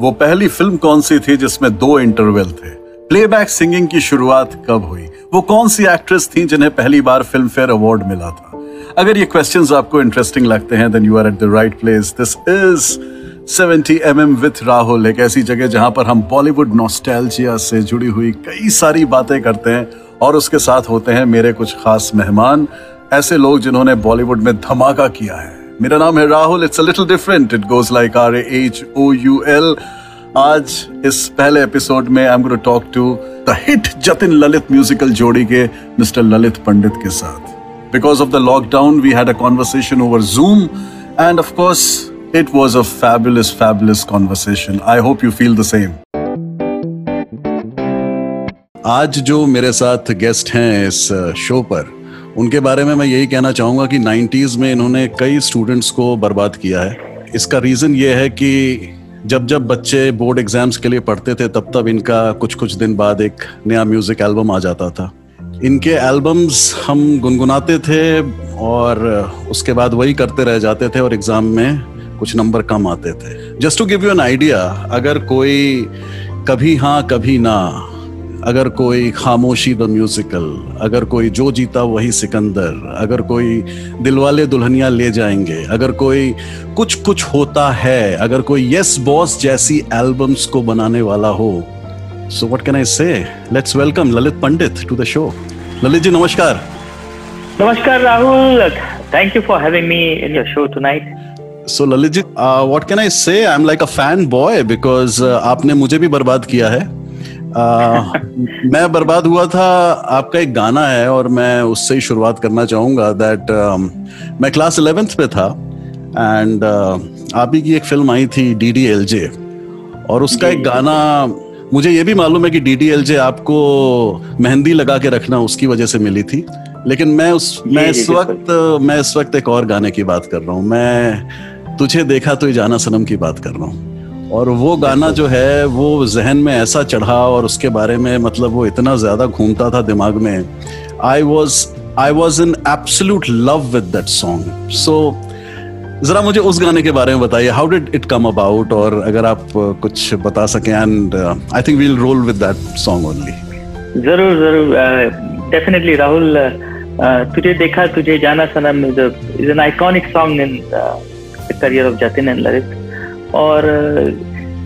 वो पहली फ़िल्म कौन सी थी जिसमें दो इंटरवल थे? प्लेबैक सिंगिंग की शुरुआत कब हुई? वो कौन सी एक्ट्रेस थी जिन्हें पहली बार फ़िल्म फेयर अवार्ड मिला था? अगर ये क्वेश्चंस आपको इंटरेस्टिंग लगते हैं then you are at the right place this is 70 M M with Rahul एक ऐसी जगह जहाँ पर हम बॉलीवुड नॉस्टैल्जिया से जुड़ी हुई कई सारी बातें करते हैं और उसके साथ होते हैं मेरे कुछ खास मेहमान, ऐसे लोग जिन्होंने बॉलीवुड में धमाका किया है। मेरा नाम है Rahul it's a little different it goes like R H O U L आज, इस पहले एपिसोड में I am going talk to the hit Jatin Lalit musical जोड़ी के मिस्टर ललित पंडित के साथ. Because of the lockdown we had a conversation over Zoom and of course it was a fabulous fabulous conversation I hope you feel the same आज जो मेरे साथ guest हैं इस शो पर उनके बारे में मैं यही कहना चाहूँगा कि 90s में इन्होंने कई स्टूडेंट्स को बर्बाद किया है। इसका रीज़न ये है कि जब जब बच्चे बोर्ड एग्ज़ाम्स के लिए पढ़ते थे, तब तब इनका कुछ कुछ दिन बाद एक नया म्यूज़िक एल्बम आ जाता था। इनके एल्बम्स हम गुनगुनाते थे और उसके बाद वही करते रह जाते थे और एग्ज़ाम में कुछ नंबर कम आते थे। Just to give you an idea अगर कोई कभी हाँ कभी ना अगर कोई खामोशी द म्यूजिकल अगर कोई जो जीता वही सिकंदर अगर कोई दिलवाले दुल्हनिया ले जाएँगे अगर कोई कुछ कुछ होता है अगर कोई यस बॉस जैसी एल्बम्स को बनाने वाला हो सो what can I say let's welcome Lalit Pandit to the show Lalit ji नमस्कार. नमस्कार Rahul. Thank you for having me in your show tonight so Lalit ji what can I say I am like a fan boy because आपने मुझे भी बर्बाद किया है। मैं बर्बाद हुआ था आपका एक गाना है और मैं उससे ही शुरुआत करना चाहूँगा दैट uh, मैं क्लास इलेवेंथ पे था एंड uh, आप ही की एक फ़िल्म आई थी डी डी एल जे और उसका एक गाना मुझे ये भी मालूम है कि डी डी एल जे आपको मेहंदी लगा के रखना उसकी वजह से मिली थी लेकिन मैं उस मैं इस वक्त मैं इस वक्त एक और गाने की बात कर रहा हूँ मैं तुझे देखा तो जाना सनम की बात कर रहा हूँ। और वो गाना जो है वो जहन में ऐसा चढ़ा और उसके बारे में मतलब वो इतना ज़्यादा घूमता था दिमाग में। I was I was in absolute love with that song so जरा मुझे उस गाने के बारे में बताइए how did it come about और अगर आप कुछ बता सकें and I think we'll roll with that song only ज़रूर ज़रूर डेफिनेटली uh, राहुल uh, तुझे देखा तुझे जाना सनम is an iconic song in career of Jatin and Lalit और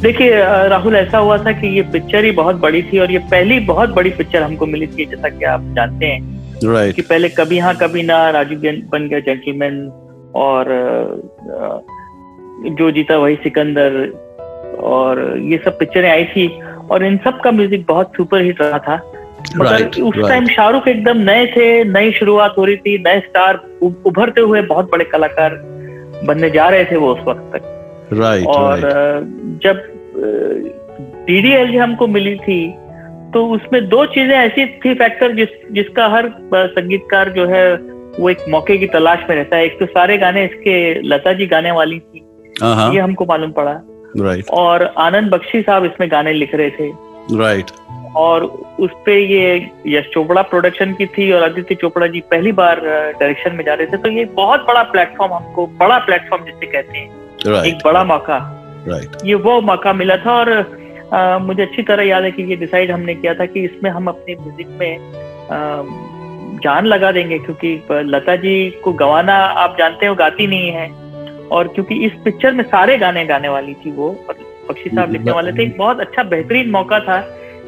देखिए राहुल ऐसा हुआ था कि ये पिक्चर ही बहुत बड़ी थी और ये पहली बहुत बड़ी पिक्चर हमको मिली थी जैसा कि आप जानते हैं right. कि पहले कभी हाँ कभी ना राजू बन गया जेंटलमैन और जो जीता वही सिकंदर और ये सब पिक्चरें आई थी और इन सब का म्यूज़िक बहुत सुपर हिट रहा था मगर right, उस टाइम right. शाहरुख एकदम नए थे नई शुरुआत हो रही थी नए स्टार उभरते हुए बहुत बड़े कलाकार बनने जा रहे थे वो उस वक्त तक right, और right. जब डी हमको मिली थी तो उसमें दो चीज़ें ऐसी थी फैक्टर जिस जिसका हर संगीतकार जो है वो एक मौके की तलाश में रहता है एक तो सारे गाने इसके लता जी गाने वाली थी uh-huh. ये हमको मालूम पड़ा राइट right. और आनंद बख्शी साहब इसमें गाने लिख रहे थे राइट right. और उस पे ये यश चोपड़ा प्रोडक्शन की थी और आदित्य चोपड़ा जी पहली बार डायरेक्शन में जा रहे थे तो ये बहुत बड़ा प्लेटफॉर्म हमको बड़ा प्लेटफॉर्म जिसे कहते हैं right. एक बड़ा मौका। Right. ये वो मौका मिला था और आ, मुझे अच्छी तरह याद है कि ये डिसाइड हमने किया था कि इसमें हम अपने म्यूज़िक में आ, जान लगा देंगे क्योंकि लता जी को गवाना आप जानते हो गाती नहीं है। और क्योंकि इस पिक्चर में सारे गाने गाने वाली थी वो और पक्षी साहब लिखने वाले थे। एक बहुत अच्छा बेहतरीन मौका था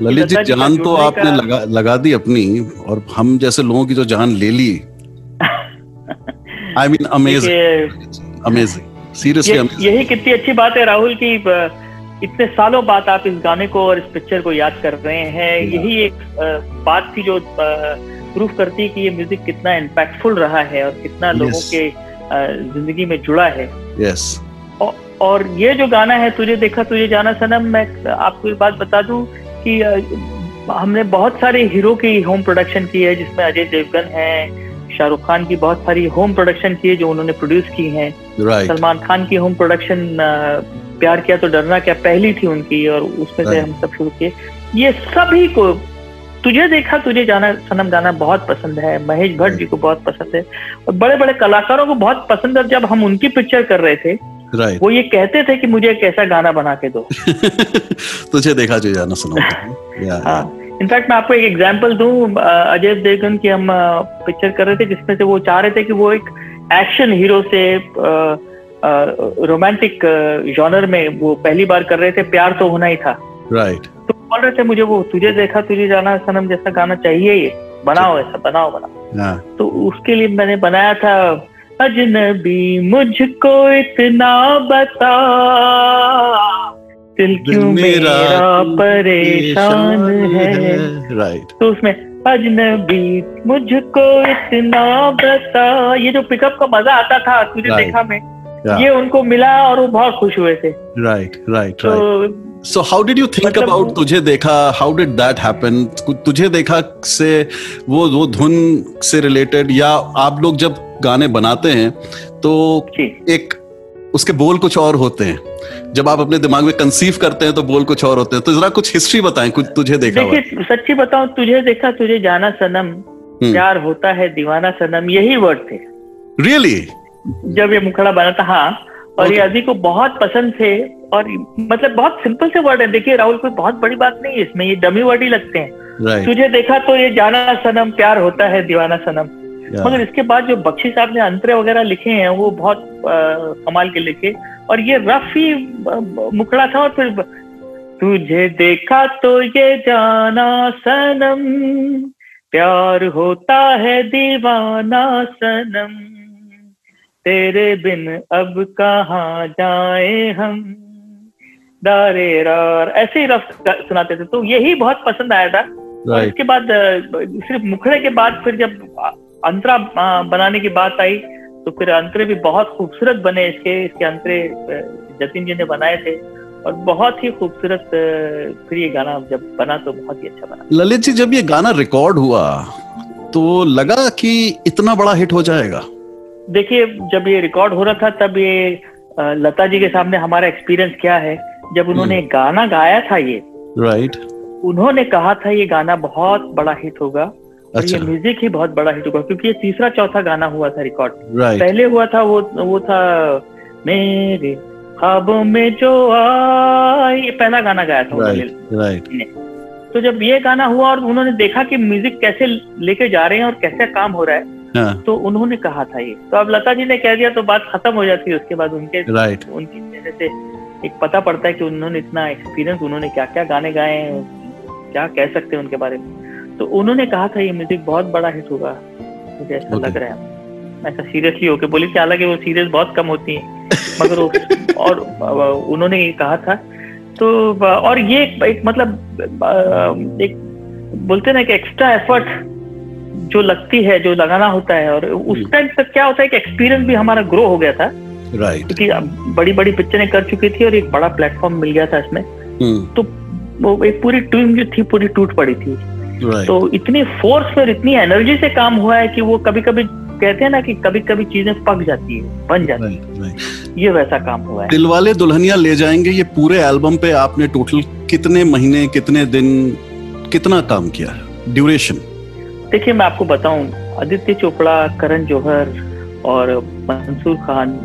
ललित जी जान तो आपने लगा लगा दी अपनी और हम जैसे लोगों की जो जान ले ली। I mean amazing amazing seriously यही कितनी अच्छी बात है राहुल की इतने सालों बाद आप इस गाने को और इस पिक्चर को याद कर रहे हैं। यही एक बात थी जो प्रूफ करती है कि ये म्यूज़िक कितना इम्पैक्टफुल रहा है और कितना लोगों के ज़िंदगी में जुड़ा है। यस और ये जो गाना है तुझे देखा तुझे जाना सनम मैं आपको एक बात बता दूँ कि हमने बहुत सारे हीरो की होम प्रोडक्शन की है जिसमें अजय देवगन है शाहरुख खान की बहुत सारी होम प्रोडक्शन की है जो उन्होंने प्रोड्यूस की है। सलमान खान की होम प्रोडक्शन प्यार किया तो डरना क्या पहली थी उनकी और उसमें right. से हम सब शुरू किए। ये सभी को तुझे देखा तुझे जाना सनम गाना बहुत पसंद है महेश भट्ट जी को बहुत पसंद है। और बड़े बड़े कलाकारों को बहुत पसंद है जब हम उनकी पिक्चर कर रहे थे राइट वो ये कहते थे कि मुझे एक ऐसा गाना बना के दो। तुझे देखा जो जाना सुना हाँ। इनफैक्ट मैं आपको एक एग्जांपल दूँ अजय देवगन की हम पिक्चर कर रहे थे जिसमें से वो चाह रहे थे कि वो एक एक्शन हीरो से रोमांटिक जॉनर में वो पहली बार कर रहे थे प्यार तो होना ही था राइट right. तो बोल रहे थे मुझे वो तुझे देखा तुझे जाना सनम जैसा गाना चाहिए ये बनाओ ऐसा बनाओ बनाओ हाँ. तो उसके लिए मैंने बनाया था अजनबी मुझको इतना बता दिल क्यों मेरा परेशान है। राइट तो उसमें अजनबी मुझको इतना बता। ये जो पिकअप का मज़ा आता था तुझे Right. देखा में Yeah. ये उनको मिला और वो बहुत खुश हुए थे। राइट राइट तो right so how did you think about तुझे देखा? हाउ डिड दैट हैपन तुझे देखा से वो वो धुन से रिलेटेड या आप लोग जब गाने बनाते हैं तो एक उसके बोल कुछ और होते हैं। जब आप अपने दिमाग में कंसीव करते हैं तो बोल कुछ और होते हैं। तो जरा कुछ हिस्ट्री बताएँ कुछ तुझे देखा देखिए सच्ची बताऊँ तुझे देखा तुझे जाना सनम। हम्म। प्यार होता है दीवाना सनम यही वर्ड थे। रियली जब ये मुखड़ा बना था हाँ। और ये Okay. अभी को बहुत पसंद थे और मतलब बहुत सिंपल से वर्ड है। देखिए राहुल कोई बहुत बड़ी बात नहीं है इसमें ये डमी वर्ड ही लगते हैं। राइट तुझे देखा तो ये जाना सनम प्यार होता है दीवाना सनम। मगर इसके बाद जो बख्शी साहब ने अंतरे वगैरह लिखे हैं वो बहुत कमाल के लिखे। और ये रफ ही मुखड़ा था और फिर तुझे देखा तो ये जाना सनम प्यार होता है दीवाना सनम। तेरे बिन अब कहाँ जाए हम? दारे रार। ऐसे ही रफ सुनाते थे। तो यही बहुत पसंद आया था। और इसके बाद सिर्फ़ मुखड़े के बाद फिर जब अंतरा बनाने की बात आई तो फिर अंतरे भी बहुत खूबसूरत बने इसके इसके अंतरे जतिन जी ने बनाए थे और बहुत ही खूबसूरत फिर ये गाना जब बना तो बहुत ही अच्छा बना। ललित जी जब ये गाना रिकॉर्ड हुआ तो लगा कि इतना बड़ा हिट हो जाएगा? देखिए जब ये रिकॉर्ड हो रहा था तब ये लता जी के सामने हमारा एक्सपीरियंस क्या है? जब उन्होंने गाना गाया था ये राइट उन्होंने कहा था ये गाना बहुत बड़ा हिट होगा। और ये अच्छा। म्यूज़िक ही बहुत बड़ा हिट होगा क्योंकि ये तीसरा चौथा गाना हुआ था रिकॉर्ड पहले हुआ था वो वो था मेरे ख्वाबों में जो आई। पहला गाना गाया था राइट राइट तो जब ये गाना हुआ और उन्होंने देखा कि म्यूज़िक कैसे लेके जा रहे हैं और कैसे काम हो रहा है हाँ। तो उन्होंने कहा था ये। तो अब लता जी ने कह दिया तो बात खत्म हो जाती है उसके बाद उनके राइट उनकी चेहरे से एक पता पड़ता है कि उन्होंने इतना एक्सपीरियंस उन्होंने क्या क्या गाने गाए हैं क्या कह सकते हैं उनके बारे में। तो उन्होंने कहा था ये म्यूज़िक बहुत बड़ा हिट होगा। मुझे ऐसा Okay. लग रहा है। ऐसा सीरियसली होके बोली कि हालाँकि वो सीरियस बहुत कम होती है। मगर वो और उन्होंने ये कहा था। तो और ये एक, एक मतलब एक बोलते हैं ना कि एक्स्ट्रा एफर्ट जो लगती है जो लगाना होता है और उस हम्म। टाइम तक क्या होता है कि एक्सपीरियंस भी हमारा ग्रो हो गया था। राइट क्योंकि बड़ी बड़ी पिक्चरें कर चुकी थी और एक बड़ा प्लेटफॉर्म मिल गया था इसमें। तो वो एक पूरी टीम जो थी पूरी टूट पड़ी थी। राइट तो इतनी फोर्स और इतनी एनर्जी से काम हुआ है कि वो कभी कभी कहते हैं ना कि कभी कभी चीज़ें पक जाती है बन जाती राइट है ये वैसा काम हुआ है। दिलवाले दुल्हनिया ले जाएँगे ये पूरे एल्बम पे आपने टोटल कितने महीने कितने दिन कितना काम किया ड्यूरेशन देखिए मैं आपको बताऊँ आदित्य चोपड़ा करण जौहर और मंसूर खान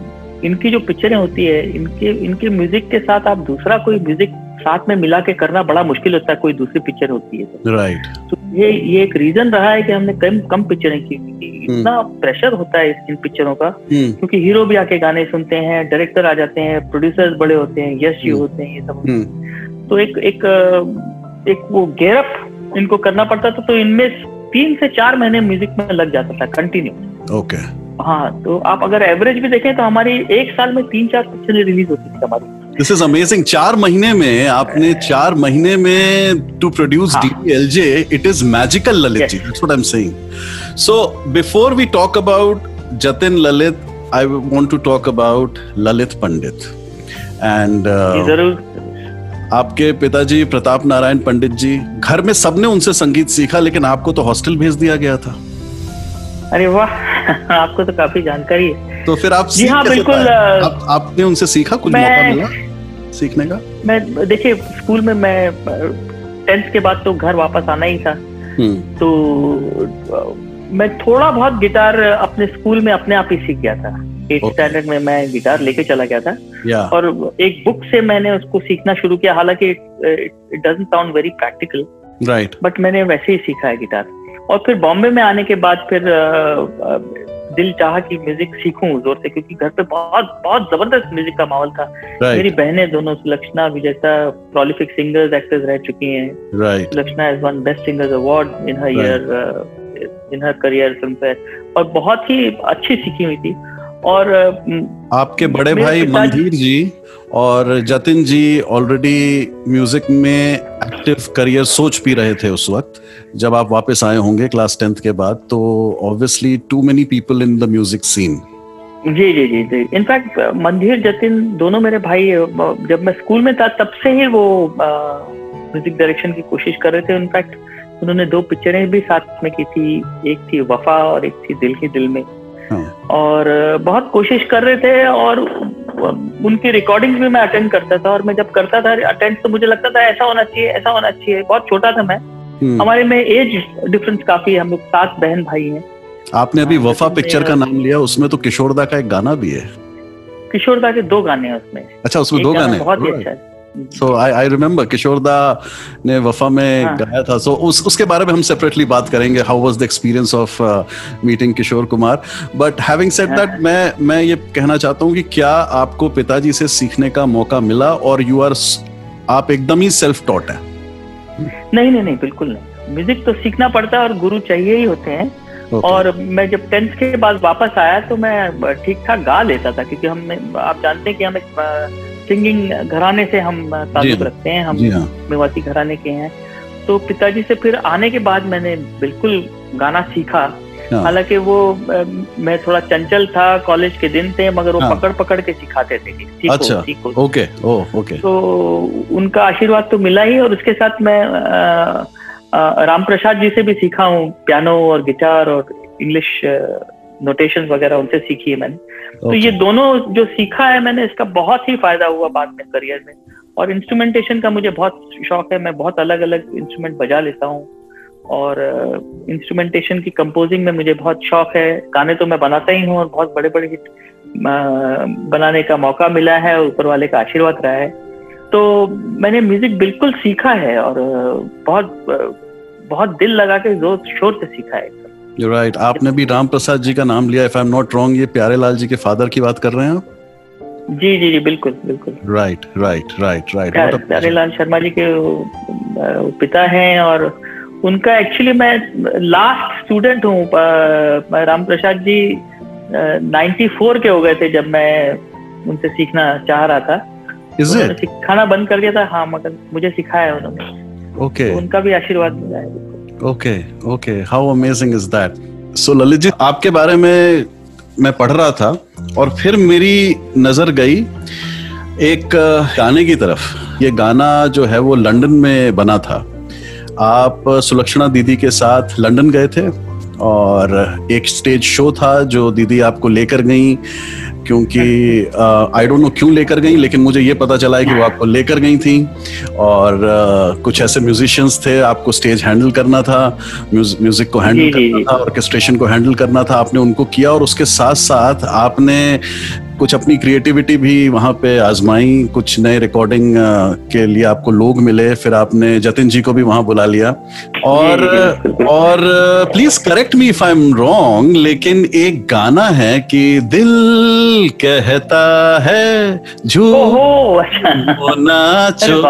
इनकी जो पिक्चरें होती है इनके इनके म्यूज़िक के साथ आप दूसरा कोई म्यूज़िक साथ में मिला के करना बड़ा मुश्किल होता है कोई दूसरी पिक्चर होती है तो, राइट तो ये ये एक रीजन रहा है कि हमने कम कम पिक्चरें की इतना प्रेशर होता है इन पिक्चरों का। हम्म क्योंकि हीरो भी आके गाने सुनते हैं डायरेक्टर आ जाते हैं प्रोड्यूसर्स बड़े होते हैं यश जी हम्म। होते हैं ये सब तो एक एक एक वो गेरअप इनको करना पड़ता था तो इनमें तीन से चार महीने म्यूज़िक में लग जाता था कंटिन्यू ओके हाँ तो आप अगर एवरेज भी देखें तो हमारी एक साल में तीन चार पिक्चर रिलीज़ होती थी हमारी। दिस इज़ अमेजिंग चार महीने में आपने चार महीने में to produce. DLJ it is magical Lalit ji that's what I am saying so before we talk about Jatin Lalit I want to talk about Lalit Pandit and ज़रूर। आपके पिताजी प्रताप नारायण पंडित जी घर में सबने उनसे संगीत सीखा लेकिन आपको तो हॉस्टल भेज दिया गया था। अरे वाह आपको तो काफ़ी जानकारी है। तो फिर आप जी सीख हाँ, बिल्कुल, आप, आपने उनसे सीखा कुछ मौका मिला? सीखने का? मैं देखिए स्कूल में मैं टेंथ के बाद तो घर वापस आना ही था। हम्म। तो मैं थोड़ा बहुत गिटार अपने स्कूल में अपने आप ही सीख गया था। एट स्टैंडर्ड में मैं गिटार लेके चला गया था। Yeah. और एक बुक से मैंने उसको सीखना शुरू किया। हालाँकि it doesn't sound very practical right but मैंने वैसे ही सीखा है गिटार। और फिर बॉम्बे में आने के बाद फिर दिल चाह कि म्यूज़िक सीखूं ज़ोर से क्योंकि घर पे बहुत बहुत ज़बरदस्त म्यूज़िक का माहौल था। Right. मेरी बहनें दोनों सुलक्षणा भी जैसा प्रोलिफिक सिंगर्स एक्टर्स रह चुकी हैं। Right. Sulakshana is one best singers award in her year in her career Filmfare और बहुत ही अच्छी सीखी हुई थी। और आपके बड़े भाई मंधीर जी और जतिन जी ऑलरेडी म्यूज़िक में एक्टिव करियर सोच भी रहे थे उस वक्त जब आप वापस आए होंगे क्लास टेंथ के बाद तो obviously too many people in the music scene जी जी जी जी। इनफैक्ट मंदिर जतिन दोनों मेरे भाई जब मैं स्कूल में था तब से ही वो म्यूज़िक डायरेक्शन की कोशिश कर रहे थे। इनफैक्ट उन्होंने दो पिक्चरें भी साथ में की थी। एक थी वफा और एक थी दिल की दिल में। और बहुत कोशिश कर रहे थे और उनकी रिकॉर्डिंग्स भी मैं अटेंड करता था और मैं जब करता था अटेंड तो मुझे लगता था ऐसा होना चाहिए ऐसा होना चाहिए। बहुत छोटा था मैं। हम्म, हमारे में एज डिफरेंस काफ़ी है हम लोग सात बहन भाई हैं। आपने अभी हाँ, वफा पिक्चर का नाम लिया उसमें तो किशोरदा का एक गाना भी है। किशोरदा के दो गाने हैं उसमें। अच्छा उसमें दो गाने बहुत ही अच्छा है। सो आई आई रिमेम्बर किशोरदा ने वफा में हाँ। गाया था सो उस उसके बारे में हम सेपरेटली बात करेंगे how was the experience of meeting Kishore Kumar but having said. That मैं मैं ये कहना चाहता हूँ कि क्या आपको पिताजी से सीखने का मौका मिला और यू आर आप एकदम ही सेल्फ टॉट है नहीं नहीं नहीं बिल्कुल नहीं म्यूज़िक तो सीखना पड़ता है और गुरु चाहिए ही होते हैं Okay. और मैं जब टेंथ के बाद वापस आया तो मैं ठीक ठाक गा लेता था क्योंकि हम आप जानते हैं कि हम एक सिंगिंग घराने से हम ताल्लुक हाँ। रखते हैं हम हाँ मेवाती घराने के हैं तो पिताजी से फिर आने के बाद मैंने बिल्कुल गाना सीखा हाँ। हालाँकि वो मैं थोड़ा चंचल था कॉलेज के दिन थे मगर वो हाँ। पकड़ पकड़ के सिखाते थे कि सीखो अच्छा। सीखो ओके ओ ओके तो उनका आशीर्वाद तो मिला ही और उसके साथ मैं राम प्रसाद जी से भी सीखा हूँ पियानो और गिटार और इंग्लिश नोटेशन वगैरह उनसे सीखी है मैंने। तो ये दोनों जो सीखा है मैंने इसका बहुत ही फ़ायदा हुआ बाद में करियर में। और इंस्ट्रूमेंटेशन का मुझे बहुत शौक है मैं बहुत अलग अलग इंस्ट्रूमेंट बजा लेता हूँ। और इंस्ट्रूमेंटेशन की कंपोजिंग में मुझे बहुत शौक है। गाने तो मैं बनाता ही हूँ और बहुत बड़े बड़े हिट बनाने का मौका मिला है ऊपर वाले का आशीर्वाद रहा है। तो मैंने म्यूज़िक बिल्कुल सीखा है और बहुत बहुत दिल लगा के ज़ोर शोर से सीखा है। You right right. आपने भी राम प्रसाद जी का नाम लिया if I am not wrong ये प्यारे लाल जी के फादर की बात कर रहे हैं आप? जी जी जी बिल्कुल बिल्कुल। राइट राइट राइट राइट प्यारे लाल शर्मा जी के पिता हैं और उनका एक्चुअली मैं लास्ट स्टूडेंट हूँ। राम प्रसाद जी नाइन्टी फोर के हो गए थे जब मैं उनसे सीखना चाह रहा था। सिखाना बंद कर दिया था। हाँ मगर मुझे सिखाया उन्होंने। Okay okay. तो उनका भी आशीर्वाद मिला है। Okay okay how amazing is that so Lalit ji आपके बारे में मैं पढ़ रहा था और फिर मेरी नज़र गई एक गाने की तरफ़। ये गाना जो है वो लंदन में बना था। आप सुलक्षणा दीदी के साथ लंदन गए थे और एक स्टेज शो था जो दीदी आपको लेकर गई। क्योंकि आई डोंट नो क्यों लेकर गई लेकिन मुझे ये पता चला है कि वो आपको लेकर गई थी। और uh, कुछ ऐसे म्यूजिशियंस थे आपको स्टेज हैंडल करना था म्यूज़िक को हैंडल करना था ऑर्केस्ट्रेशन को हैंडल करना था आपने उनको किया और उसके साथ साथ आपने कुछ अपनी क्रिएटिविटी भी वहाँ पे आजमाई कुछ नए रिकॉर्डिंग के लिए आपको लोग मिले फिर आपने जतिन जी को भी वहाँ बुला लिया। और। और please correct me if I am wrong लेकिन एक गाना है कि दिल कहता है झूठ नाचो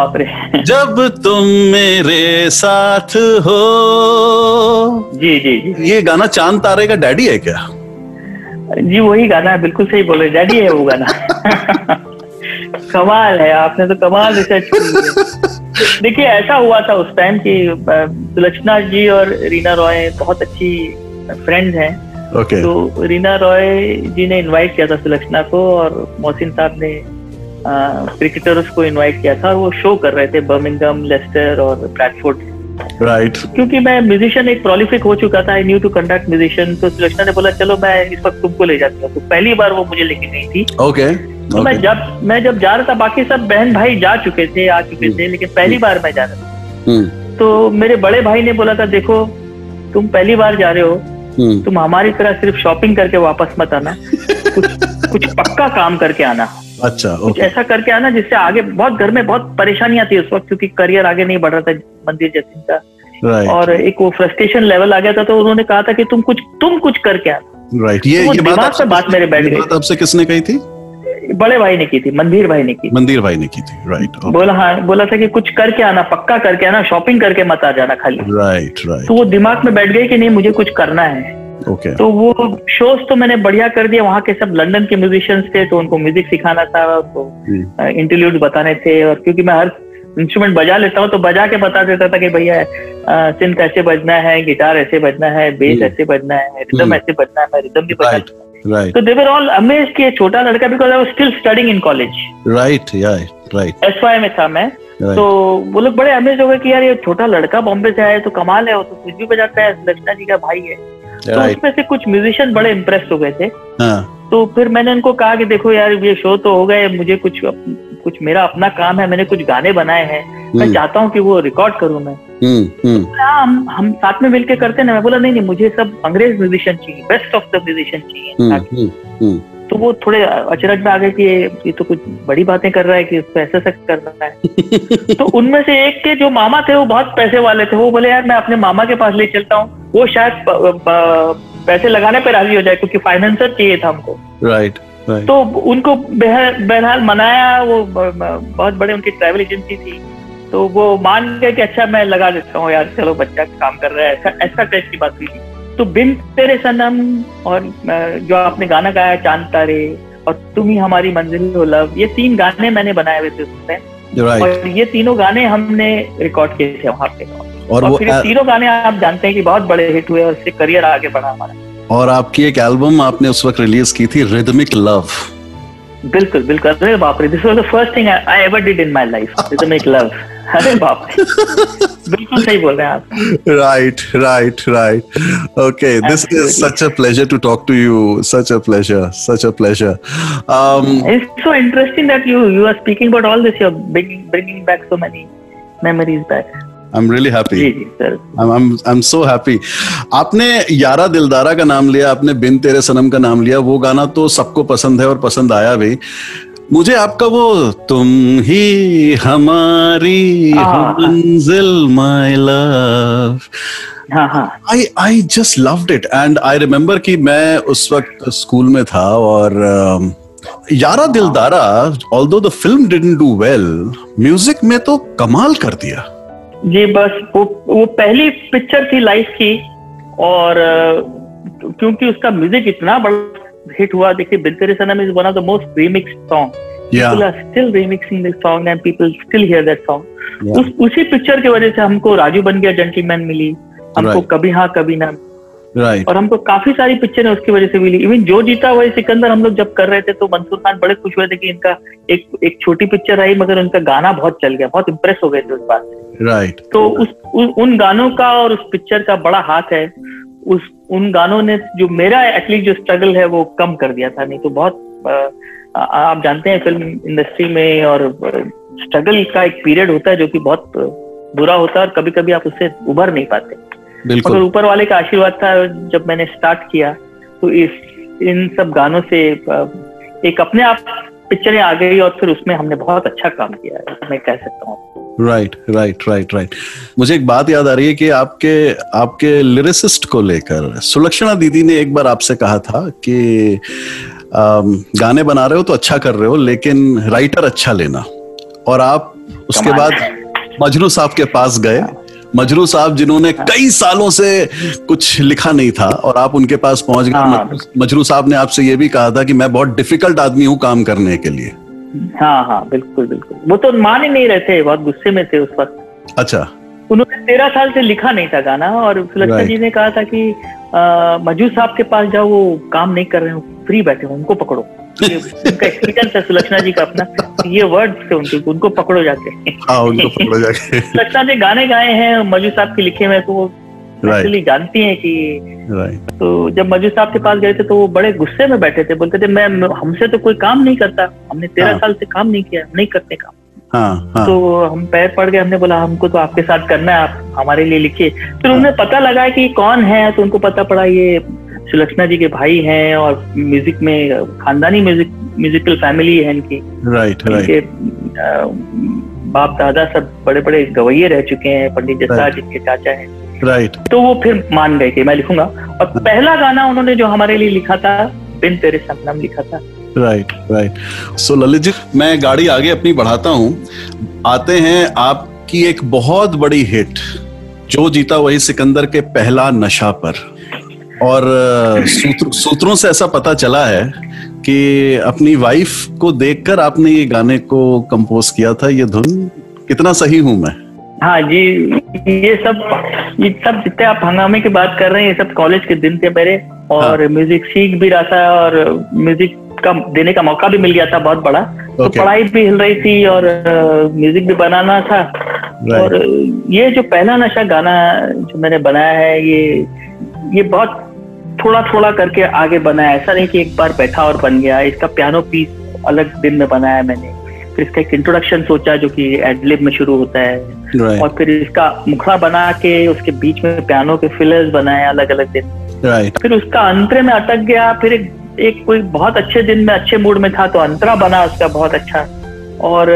जब तुम मेरे साथ हो। जी जी जी। ये गाना चाँद तारे का डैडी है क्या? जी वही गाना है बिल्कुल सही बोले डैडी है वो गाना। कमाल है आपने तो कमाल रिसर्च की देखिए ऐसा हुआ था उस टाइम कि सुलक्षणा जी और रीना रॉय बहुत अच्छी फ्रेंड हैं। ओके तो रीना रॉय जी ने इनवाइट किया था सुलक्षणा को और मोहसिन साहब ने क्रिकेटर्स को इनवाइट किया था। और वो शो कर रहे थे बर्मिंगम लेस्टर और ब्रैडफोर्ड राइट क्योंकि मैं म्यूजिशियन एक प्रोलिफिक हो चुका था I knew to conduct musician तो सुलक्षणा ने बोला चलो मैं इस वक्त तुमको ले जाती हूँ। तो पहली बार वो मुझे लेके गई थी। ओके तो मैं जब मैं जब जा रहा था बाकी सब बहन भाई जा चुके थे आ चुके थे लेकिन पहली बार मैं जा रहा था। हम्म तो मेरे बड़े भाई ने बोला था देखो तुम पहली बार जा रहे हो तुम हमारी तरह सिर्फ़ शॉपिंग करके वापस मत आना कुछ कुछ पक्का काम करके आना। अच्छा कुछ ऐसा करके आना जिससे आगे बहुत घर में बहुत परेशानियाँ थी उस वक्त क्योंकि करियर आगे नहीं बढ़ रहा था मंदिर जतिन का राइट और एक वो फ्रस्ट्रेशन लेवल आ गया था तो उन्होंने कहा था कि तुम कुछ तुम कुछ करके आना। राइट ये ये बात बात मेरे बैठ गई। आपसे किसने कही थी? बड़े भाई ने की थी मंदिर भाई ने की मंदिर भाई ने की थी राइट okay. बोला हाँ बोला था कि कुछ करके आना पक्का करके आना शॉपिंग करके मत आ जाना खाली। राइट राइट तो वो दिमाग में बैठ गई कि नहीं मुझे कुछ करना है। ओके तो वो शोज़ तो मैंने बढ़िया कर दिया वहाँ के सब लंदन के म्यूजिशियंस थे तो उनको म्यूज़िक सिखाना था हम्म, इंटरल्यूड बताने थे और क्योंकि मैं हर इंस्ट्रूमेंट बजा लेता हूँ तो बजा के बता देता था कि भैया सिंथ ऐसे बजना है गिटार ऐसे बजना है बेस। ऐसे बजना है रिदम। ऐसे बजना है मैं रिदम भी बजा राइट राइट तो देवर ऑल अमेज कि ये छोटा लड़का because I was still studying in college right या राइट एस में था मैं। तो वो लोग बड़े अमेज हो गए कि यार ये छोटा लड़का बॉम्बे से आया है तो कमाल है वो तो कुछ भी बजाता है लक्ष्मणा जी का भाई है। तो उसमें से कुछ म्यूजिशियन बड़े इम्प्रेस हो गए थे। हाँ। तो फिर मैंने उनको कहा कि देखो यार ये शो तो हो गए मुझे कुछ कुछ मेरा अपना काम है मैंने कुछ गाने बनाए हैं मैं हम्म, चाहता हूँ कि वो रिकॉर्ड करूँ मैं। हाँ हम हम साथ में मिलके करते ना। मैं बोला नहीं नहीं मुझे सब अंग्रेज़ म्यूजिशियन चाहिए बेस्ट ऑफ़ द म्यूजिशियन चाहिए तो वो थोड़े अचरज में आ गए कि ये ये तो कुछ बड़ी बातें कर रहा है कि उसको ऐसा ऐसा करना है। तो उनमें से एक के जो मामा थे वो बहुत पैसे वाले थे वो बोले यार मैं अपने मामा के पास ले चलता हूँ। वो शायद पैसे लगाने पर राज़ी हो जाए क्योंकि फाइनेंसर चाहिए था हमको। राइट तो उनको बहरहाल मनाया वो बहुत बड़े उनकी ट्रैवल एजेंसी थी। तो वो मान गए कि अच्छा मैं लगा देता हूँ यार चलो बच्चा काम कर रहा है। ऐसा ऐसा टाइप की बात हुई तो बिन तेरे सनम और जो आपने गाना गाया चाँद तारे और तुम ही हमारी मंजिल हो लव ये तीन गाने मैंने बनाए हुए थे उसमें। राइट और ये तीनों गाने हमने रिकॉर्ड किए थे वहाँ पे। और और वो फिर ये तीनों गाने आप जानते हैं कि बहुत बड़े हिट हुए और उससे करियर आगे बढ़ा हमारा। और आपकी एक एल्बम आपने उस वक्त रिलीज़ की थी रिदमिक लव बिल्कुल बिल्कुल। अरे बाप रे this was the first thing I ever did in my life to make love अरे बाप बिल्कुल सही बोल रहे हैं आप। Right right right okay this is such a pleasure to talk to you such a pleasure such a pleasure um it's so interesting that you you are speaking about all this your big bringing back so many memories back I'm really happy. I'm, I'm, I'm so happy. आपने यारा दिलदारा का नाम लिया आपने बिन तेरे सनम का नाम लिया वो गाना तो सबको पसंद है और पसंद आया भी। मुझे आपका वो तुम ही हमारी हो हाँ। मंजिल माय लव हाँ हाँ। I I just loved it and I remember कि मैं उस वक्त स्कूल में था और um, Yaara Dildaara although the film didn't do well music में तो कमाल कर दिया। जी बस वो वो पहली पिक्चर थी लाइफ की और क्योंकि उसका म्यूज़िक इतना बड़ा हिट हुआ देखिए Bin Tere Sanam is one of the most remix song या people are still remixing this song and people still hear that song. Yeah. उस उसी पिक्चर की वजह से हमको राजू बन गया जेंटलमैन मिली। हमको Right. कभी हाँ कभी ना। राइट और हमको काफ़ी सारी पिक्चरें उसकी वजह से मिली। इवन जो जीता वही सिकंदर हम लोग जब कर रहे थे तो मंसूर खान बड़े खुश हुए थे कि इनका एक एक छोटी पिक्चर आई मगर उनका गाना बहुत चल गया बहुत इम्प्रेस हो गए थे उस बात से। राइट तो उस उ, उन गानों का और उस पिक्चर का बड़ा हाथ है। उस उन गानों ने जो मेरा एटलीस्ट जो स्ट्रगल है वो कम कर दिया था। नहीं तो बहुत आ- आप जानते हैं फ़िल्म इंडस्ट्री में और स्ट्रगल का एक पीरियड होता है जो कि बहुत बुरा होता है और कभी कभी आप उससे उभर नहीं पाते। मगर ऊपर वाले का आशीर्वाद था जब मैंने स्टार्ट किया तो इस इन सब गानों से एक अपने आप पिक्चरें आ गई और फिर उसमें हमने बहुत अच्छा काम किया है मैं कह सकता हूँ। राइट राइट राइट राइट मुझे एक बात याद आ रही है कि आपके आपके लिरिसिस्ट को लेकर सुलक्षणा दीदी ने एक बार आपसे कहा था कि अम, गाने बना रहे हो तो अच्छा कर रहे हो लेकिन राइटर अच्छा लेना। और आप उसके बाद मजरू साहब के पास गए। मजरू साहब जिन्होंने कई सालों से कुछ लिखा नहीं था और आप उनके पास पहुँच गए। हाँ। मजरू साहब ने आपसे ये भी कहा था कि मैं बहुत डिफ़िकल्ट आदमी हूँ काम करने के लिए। हाँ हाँ बिल्कुल बिल्कुल। वो तो मान ही नहीं रहे थे बहुत गुस्से में थे उस वक्त। अच्छा। उन्होंने तेरह साल से लिखा नहीं था गाना और सुलक्षणा Right. जी ने कहा था कि मजू साहब के पास जाओ वो काम नहीं कर रहे हो फ्री बैठे हो उनको पकड़ो। उनका एक्सपीरियंस है सुलक्षणा जी का अपना। ये वर्ड थे उनके उनको पकड़ो जाके। हाँ उनको पकड़ो जाके। सुलक्षणा जी गाने गाए हैं मजू साहब के लिखे हुए तो वो एक्चुअली जानती हैं कि तो जब मजू साहब के पास गए थे तो वो बड़े गुस्से में बैठे थे बोलते थे मैं हमसे तो कोई काम नहीं करता। हमने तेरह हाँ। साल से काम नहीं किया नहीं करते काम। हाँ हाँ। तो हम पैर पड़ गए हमने बोला हमको तो आपके साथ करना है आप हमारे लिए लिखिए। फिर उन्हें पता लगा कि कौन है तो उनको पता पड़ा ये सुलक्षणा जी के भाई हैं और म्यूज़िक में खानदानी म्यूज़िक म्यूजिकल फैमिली है इनकी। राइट राइट इनके बाप दादा सब बड़े बड़े गवैये रह चुके हैं पंडित जसराज. जिनके चाचा हैं। Right right. तो वो फिर मान गए कि मैं लिखूँगा। और पहला गाना उन्होंने जो हमारे लिए लिखा था बिन तेरे सनम लिखा था। Right right so Lalit ji मैं गाड़ी आगे अपनी बढ़ाता हूँ। आते हैं आपकी एक बहुत बड़ी हिट जो जीता वही सिकंदर के पहला नशा पर। और सूत्र, सूत्रों से ऐसा पता चला है कि अपनी वाइफ को देखकर आपने ये गाने को कंपोज किया था ये धुन। कितना सही हूँ मैं? हाँ जी ये सब ये सब जितने आप हंगामे की बात कर रहे हैं ये सब कॉलेज के दिन थे मेरे और हाँ। म्यूज़िक सीख भी रहा था और म्यूज़िक का देने का मौका भी मिल गया था बहुत बड़ा। तो पढ़ाई भी हिल रही थी और म्यूज़िक भी बनाना था। और ये जो पहला नशा गाना जो मैंने बनाया है ये ये बहुत थोड़ा थोड़ा करके आगे बनाया। ऐसा नहीं कि एक बार बैठा और बन गया। इसका पियानो पीस अलग दिन में बनाया मैंने। फिर इसका एक इंट्रोडक्शन सोचा जो कि एडलिब में शुरू होता है। राइट और फिर इसका मुखड़ा बना के उसके बीच में पियानो के फिलर्स बनाए अलग अलग दिन। राइट फिर उसका अंतरे में अटक गया फिर एक, एक कोई बहुत अच्छे दिन में अच्छे मूड में था तो अंतरा बना उसका बहुत अच्छा। और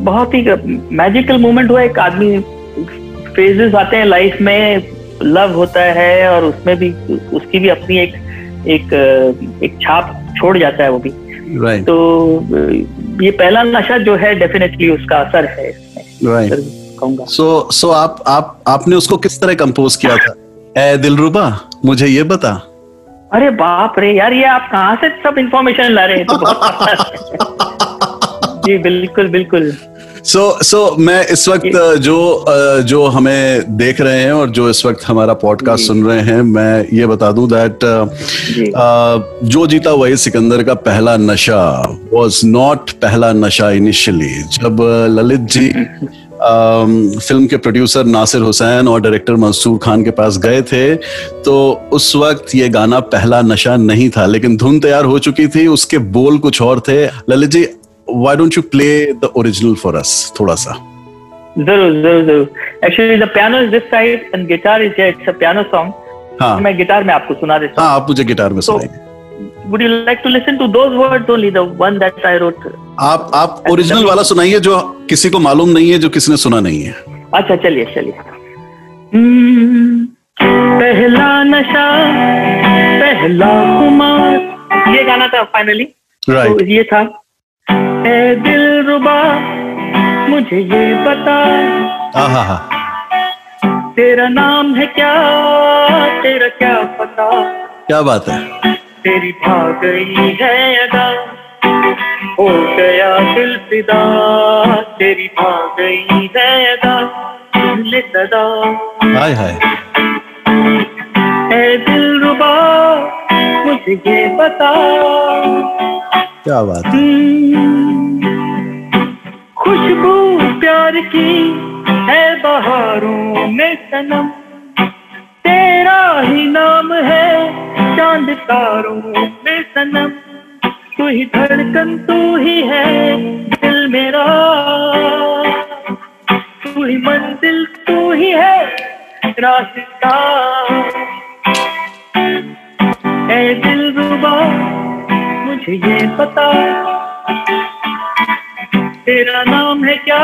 बहुत ही मैजिकल मोमेंट हुआ एक आदमी फेजेस आते हैं लाइफ में लव होता है और उसमें भी उसकी भी अपनी एक एक एक छाप छोड़ जाता है वो भी। राइट तो ये पहला नशा जो है डेफिनेटली उसका असर है। राइट कहूँगा। सो सो आप आप आपने उसको किस तरह कंपोज किया था? ए दिलरुबा मुझे ये बता। अरे बाप रे यार ये आप कहाँ से सब इंफॉर्मेशन ला रहे हैं? तो जी बिल्कुल बिल्कुल। सो so, सो so, मैं इस वक्त जो। जो हमें देख रहे हैं और जो इस वक्त हमारा पॉडकास्ट सुन रहे हैं मैं ये बता दूँ दैट जी। जीता वही सिकंदर का पहला नशा वाज नॉट पहला नशा इनिशियली जब ललित जी फ़िल्म के प्रोड्यूसर नासिर हुसैन और डायरेक्टर मंसूर खान के पास गए थे तो उस वक्त ये गाना पहला नशा नहीं था लेकिन धुन तैयार हो चुकी थी उसके बोल कुछ और थे। Lalit ji why don't you play the original for us थोड़ा सा ज़रूर ज़रूर ज़रूर. Actually the piano is this side and guitar is it's a piano song हाँ. मैं गिटार में आपको सुना देता हाँ. आप मुझे गिटार में सुनाइए हूँ would you like to listen to those words only the one that I wrote आप आप ओरिजिनल वाला सुनाइए जो किसी को मालूम नहीं है जो किसी ने सुना नहीं है. अच्छा चलिए चलिए. हम्म, पहला नशा पहला खुमार. ये गाना था फाइनली राइट तो ये था. ए दिल रुबा मुझे ये बता। हाँ हाँ हाँ। तेरा नाम है क्या? तेरा क्या पता? क्या बात है? तेरी भाग गई है अदा। हो गया दिल फिदा। तेरी भाग गई है अदा। सुन ले सदा। हाय हाय। ए दिल रुबा मुझे ये बता। क्या बात हम्म, खुशबू प्यार की है बहारों में सनम। तेरा ही नाम है चाँद तारों में सनम। तू ही धड़कन तू ही है दिल मेरा। तू ही मंजिल तू ही है रास्ता। ए दिल रुबा मुझे ये पता। तेरा नाम है क्या?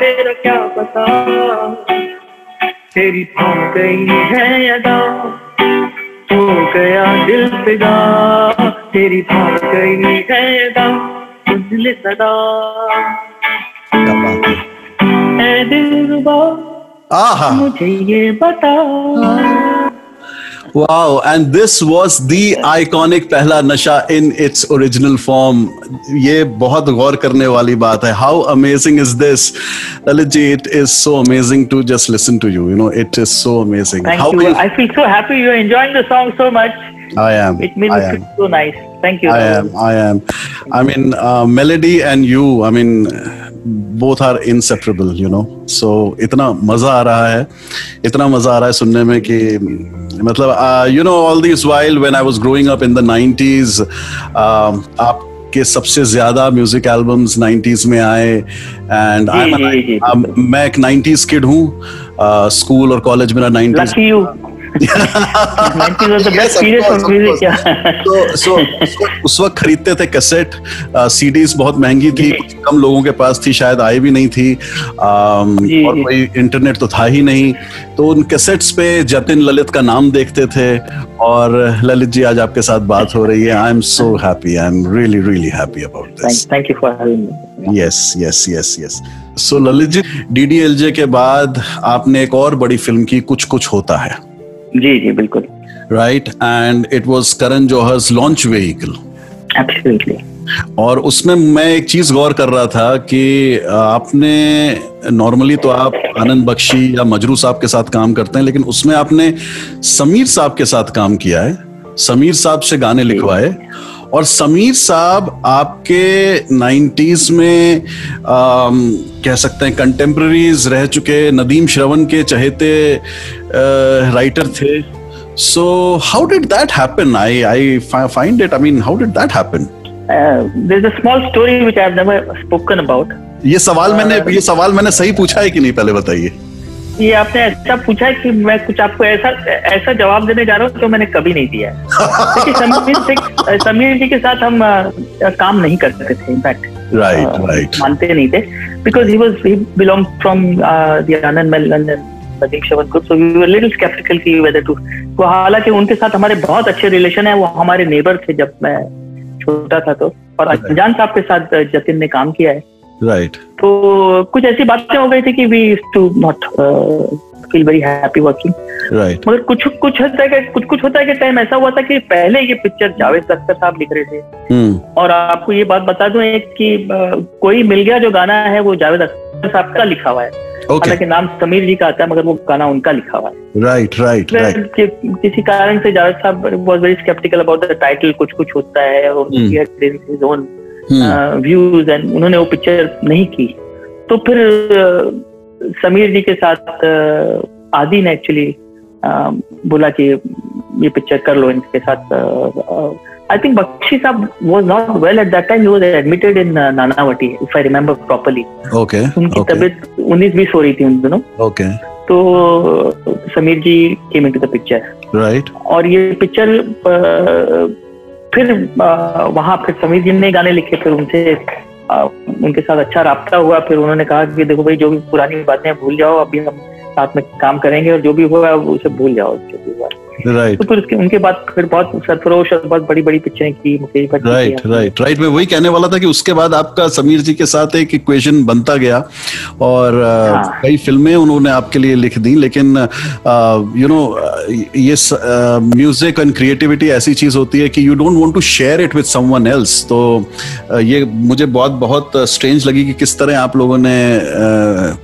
तेरा क्या पता? तेरी भाग गई है अदा। हो गया दिल फिदा। तेरी भाग गई है अदा। सुन ले सदा ए दिल रुबा मुझे ये बता Wow, and this was the iconic पहला नशा in its original form. ये बहुत गौर करने वाली बात है. How amazing is this? Lalit ji, it is so amazing to just listen to you. You know, it is so amazing. Thank How you. are I feel so happy you're enjoying the song so much. I am. It made I me am. feel so nice. Thank you. I am. I am. I mean, uh, melody and you. I mean, Both are inseparable. You know. So इतना मज़ा आ रहा है, इतना मज़ा आ रहा है सुनने में कि मतलब you know all this while when I was growing up in the 90s आप के सबसे ज़्यादा म्यूज़िक एल्बम्स 90s में आए एंड आई मैं एक 90s किड हूँ स्कूल और कॉलेज मेरा 90s Lucky you. उस वक्त खरीदते थे कैसेट सीडीज बहुत महँगी थी कम लोगों के पास थी शायद आई भी नहीं थी। और कोई इंटरनेट तो था ही नहीं। तो उन कैसेट्स पे जतिन ललित का नाम देखते थे और ललित जी आज आपके साथ बात हो रही है। I am so happy I am really really happy about this thank you for yes yes yes yes so Lalit ji DDLJ के बाद आपने एक और बड़ी फ़िल्म की कुछ कुछ होता है। जी जी बिल्कुल। Right and it was Karan Johar's launch vehicle absolutely और उसमें मैं एक चीज़ गौर कर रहा था कि आपने नॉर्मली तो आप आनंद बख्शी या मजरू साहब के साथ काम करते हैं लेकिन उसमें आपने समीर साहब के साथ काम किया है। समीर साहब से गाने लिखवाए। और समीर साहब आपके नाइन्टीज में आ, कह सकते हैं कंटेम्प्रेरीज रह चुके नदीम श्रवण के चहेते राइटर थे। So how did that happen I I find it I mean how did that happen there's a small story which I have never spoken about. ये सवाल मैंने uh, ये सवाल मैंने सही पूछा है कि नहीं? पहले बताइए। ये आपने ऐसा पूछा है कि मैं कुछ आपको ऐसा ऐसा जवाब देने जा रहा हूँ जो मैंने कभी नहीं दिया देखिए समीर समीर जी के साथ हम आ, काम नहीं करते थे इनफैक्ट राइट राइट मानते नहीं थे। Because he was he belong from the Anand Milind Nadeem Shravan group so we were little sceptical की वेदर टू तो हालाँकि उनके साथ हमारे बहुत अच्छे रिलेशन है वो हमारे नेबर थे जब मैं छोटा था तो। और अनजान साहब के साथ जतिन ने काम किया है। Right right. तो कुछ ऐसी बातें हो गई थी कि we too not feel very happy working right मगर कुछ कुछ होता है कुछ कुछ होता है कि टाइम ऐसा हुआ था कि पहले ये पिक्चर जावेद अख्तर साहब लिख रहे थे। Hmm. और आपको ये बात बता दूँ एक कि uh, कोई मिल गया जो गाना है वो जावेद अख्तर साहब का लिखा हुआ है। हालाँकि नाम समीर जी का आता है मगर वो गाना उनका लिखा हुआ है। राइट राइट राइट किसी कारण से Javed Sahab was very sceptical about the title कुछ कुछ होता है और ओन व्यूज़ एंड उन्होंने वो पिक्चर नहीं की। तो फिर समीर जी के साथ आदि ने एक्चुअली बोला कि ये पिक्चर कर लो इनके साथ I think Bakshi Sahab was not well at that time he was admitted in Nanavati if I remember properly okay उनकी तबीयत 19 20 हो रही थी उन दिनों। ओके तो Sameer ji came into the picture right और ये पिक्चर फिर वहाँ फिर समीर जी ने गाने लिखे, फिर उनसे उनके साथ अच्छा रहा हुआ। फिर उन्होंने कहा कि देखो भाई, जो भी पुरानी बातें भूल जाओ। अभी हम साथ में काम करेंगे और जो भी हुआ, उसे भूल जाओ। जो भी हुआ। राइट तो फिर उसके उनके बाद फिर बहुत सरफरोश और बहुत बड़ी बड़ी पिक्चरें की Mukesh Bhatt right right right मैं वही कहने वाला था कि उसके बाद आपका समीर जी के साथ एक इक्वेशन बनता गया और हाँ. कई फ़िल्में उन्होंने आपके लिए लिख दी लेकिन यू नो ये म्यूज़िक एंड क्रिएटिविटी ऐसी चीज़ होती है कि you don't want to share it with someone else तो ये मुझे बहुत बहुत स्ट्रेंज लगी कि किस तरह आप लोगों ने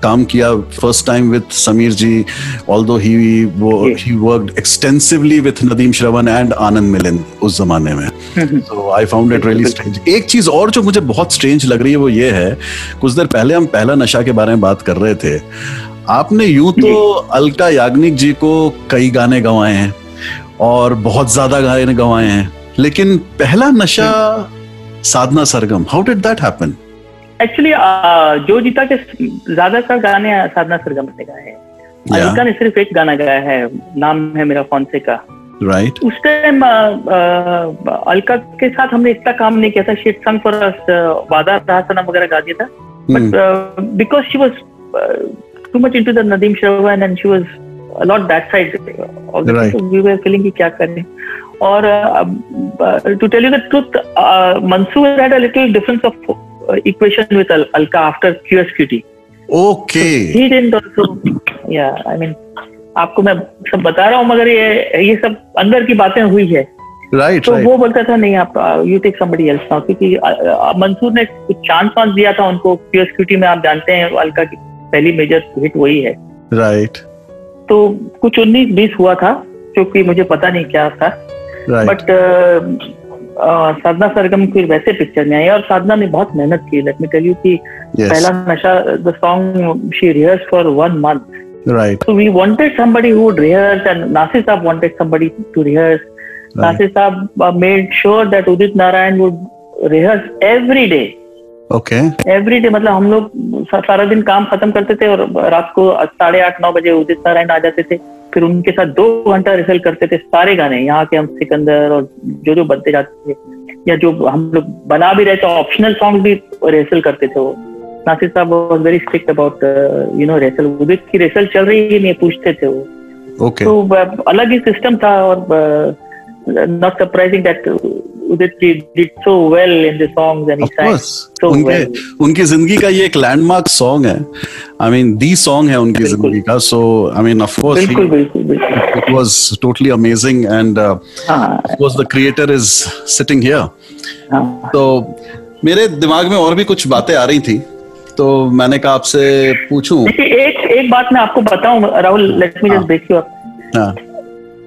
काम किया first time with Sameer ji although he वो he worked extensive extensively with Nadeem Shravan and Anand Milind उस जमाने में। तो I found it really strange एक चीज़ और जो मुझे बहुत स्ट्रेंज लग रही है वो ये है कुछ देर पहले हम पहला नशा के बारे में बात कर रहे थे। आपने यूँ तो अलका याग्निक जी को कई गाने गवाए हैं और बहुत ज़्यादा गाने गवाए हैं लेकिन Pehla Nasha Sadhana Sargam how did that happen actually जो जीता के ज़्यादातर गाने साधना सरगम ने गाए हैं। अलका ने सिर्फ़ एक गाना गाया है नाम है मेरा फॉन्से का। Right right. उस टाइम अलका के साथ हमने इतना काम नहीं किया था शीट संग फॉर वादा रहा सनम वगैरह गा दिया था। But because she was too much into the Nadeem Shravan and she was not that side we were feeling कि क्या करें। और to tell you the truth Mansoor had a little difference of equation with Alka after QSQT okay he didn't also या I mean आपको मैं सब बता रहा हूँ मगर ये ये सब अंदर की बातें हुई है राइट right, तो right. वो बोलता था नहीं आप you take somebody else now क्योंकि मंसूर ने कुछ चांस वांस दिया था उनको क्यूएसक्यूटी में आप जानते हैं अलका की पहली मेजर हिट वही है राइट right. तो कुछ उन्नीस बीस हुआ था क्योंकि मुझे पता नहीं क्या था बट right. साधना सरगम फिर वैसे पिक्चर में आई और साधना ने बहुत मेहनत की लेट मी टेल यू कि Pehla Nasha the song she rehearse for one month right we wanted somebody who rehearse and Nasir Sahab wanted somebody to rehearse Nasir Sahab made sure that Udit Narayan would rehearse every day okay every day मतलब हम लोग सारा दिन काम खत्म करते थे और रात को साढ़े आठ नौ बजे उदित नारायण आ जाते थे। फिर उनके साथ दो घंटा रिहर्सल करते थे सारे गाने यहाँ के हम सिकंदर और जो जो बनते जाते थे या जो हम लोग बना भी रहे थे ऑप्शनल सॉन्ग भी रिहर्सल करते थे वो। Nasir Sahab was very strict about you know rehearsal Udit की रिहर्सल चल रही है नहीं पूछते थे वो। Okay. तो uh, अलग ही सिस्टम था और not surprising that Udit did so well in the songs and of sang course so उनके well. उनकी ज़िंदगी का ये एक लैंडमार्क सॉन्ग है। आई मीन दी सॉन्ग है उनकी ज़िंदगी का so I mean of course बिल्कुल बिल्कुल बिल्कुल। it was totally amazing and uh, हाँ। of course the creator is sitting here हाँ। तो मेरे दिमाग में और भी कुछ बातें आ रही थी तो मैंने कहा आपसे पूछूँ। देखिए एक एक बात मैं आपको बताऊँ Rahul let me. Just break you हाँ।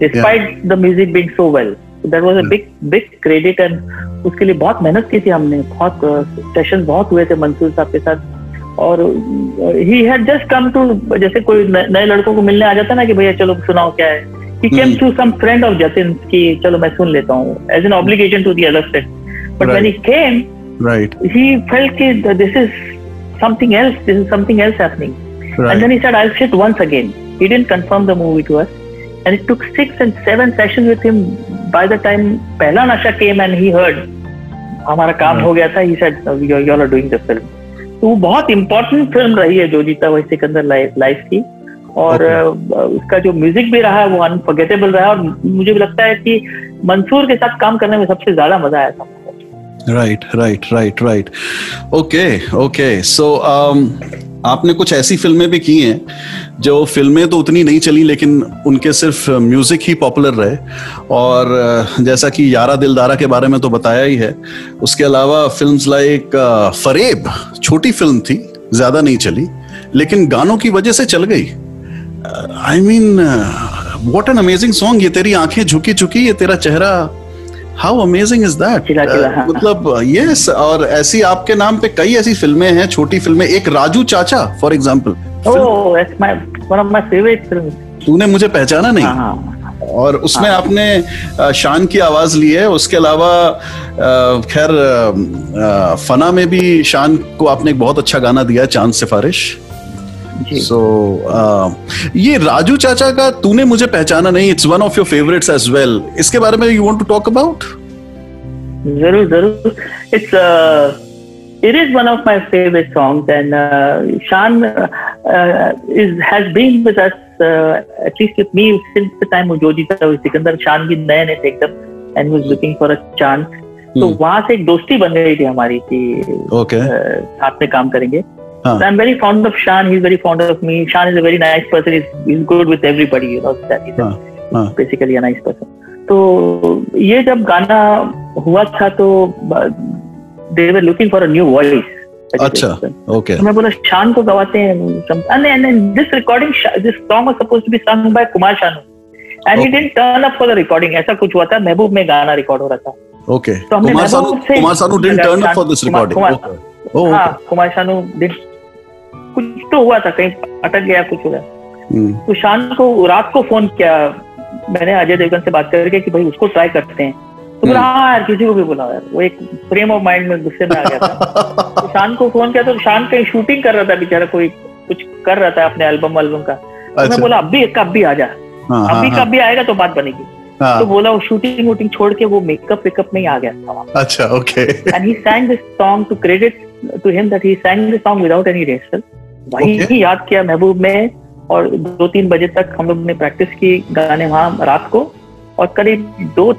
despite the music being so well so that was a big big credit and उसके लिए बहुत मेहनत की थी हमने बहुत सेशन बहुत हुए थे मंसूर साहब के साथ और he had just come to जैसे कोई नए लड़कों को मिलने आ जाता है ना कि भैया चलो सुनाओ क्या है he came hmm. To some friend of Jatin कि चलो मैं सुन लेता हूँ as an obligation to the other friend but when he came right he felt that this is something else this is something else happening right and then he said, I'll sit once again. He didn't confirm the movie to us. And it took six and seven sessions with him by the time Pehla Nasha came and he heard हमारा काम. हो गया था ही said you all are doing the film तो वो बहुत important film रही है जो जीता वही सिकंदर लाइफ की और Okay. उसका जो म्यूज़िक भी रहा है वो अनफॉरगेटेबल रहा है और मुझे भी लगता है कि मंसूर के साथ काम करने में सबसे ज़्यादा मज़ा आया था right right right right okay okay so आपने कुछ ऐसी फ़िल्में भी की हैं जो फ़िल्में तो उतनी नहीं चली, लेकिन उनके सिर्फ़ म्यूज़िक ही पॉपुलर रहे। और जैसा कि यारा दिलदारा के बारे में तो बताया ही है, उसके अलावा फिल्म्स लाइक फरेब, छोटी फ़िल्म थी, ज़्यादा नहीं चली, लेकिन गानों की वजह से चल गई। I mean what an amazing song ये तेरी आँखें झुकी झुकी ये तेरा चेहरा हाउ अमेजिंग इज़ दैट हाँ। मतलब यस और ऐसी आपके नाम पे कई ऐसी फ़िल्में हैं छोटी फ़िल्में। एक राजू चाचा फॉर एग्ज़ाम्पल तूने मुझे पहचाना नहीं। हाँ और उसमें आपने शान की आवाज़ ली है। उसके अलावा खैर अ, अ, फना में भी शान को आपने एक बहुत अच्छा गाना दिया है चाँद सिफारिश। सो ये राजू चाचा का तूने मुझे पहचाना नहीं it's one of your favourites as well इसके बारे में you want to talk about ज़रूर ज़रूर। It's it is one of my favorite songs and uh, Shan uh, uh, is has been with us uh, at least with me since the time जो जीता हुआ सिकंदर शान भी नए नए थे एकदम and was looking for a chance. तो. वहाँ से एक दोस्ती बन गई थी हमारी कि ओके uh, साथ में काम करेंगे। हाँ. So I'm very fond of Shan. He's very fond of me. Shan is a very nice person. He's, he's good with everybody. You know that he's a- हाँ, हाँ. basically a nice person. तो ये जब गाना हुआ था तो they were looking for a new voice अच्छा ओके मैं बोला शान को गवाते हैं this recording this song was supposed to be sung by Kumar Sanu and he didn't turn up for the recording ऐसा कुछ हुआ था महबूब में गाना रिकॉर्ड हो रहा था ओके तो हमने Kumar Sanu didn't turn up for this recording Kumar- हाँ शानू did- कुछ तो हुआ था कहीं अटक गया कुछ हुआ। हम्म, तो शान को रात को फ़ोन किया मैंने अजय देवगन से बात करके कि भाई उसको ट्राई करते हैं। तो बोला हम्म। हाँ यार किसी को भी बुलाओ यार। वो एक फ्रेम ऑफ़ माइंड में गुस्से में आ गया था। तो शान को फ़ोन किया तो शान कहीं शूटिंग कर रहा था बेचारा कोई कुछ कर रहा था अपने एल्बम एल्बम का। अच्छा। तो मैं अच्छा। बोला अभी एक का अभी आ जा। हाँ, हाँ, अभी का हाँ, अभी आएगा तो बात बनेगी। तो हाँ, बोला वो शूटिंग वूटिंग छोड़ के वो मेकअप वेकअप में ही आ गया था अच्छा okay and he sang this song to credit to him that he sang this song without any rehearsal वही okay. याद किया महबूब में और दो तीन बजे तक हम लोग ने प्रैक्टिस की गाने वहाँ रात को और करीब दो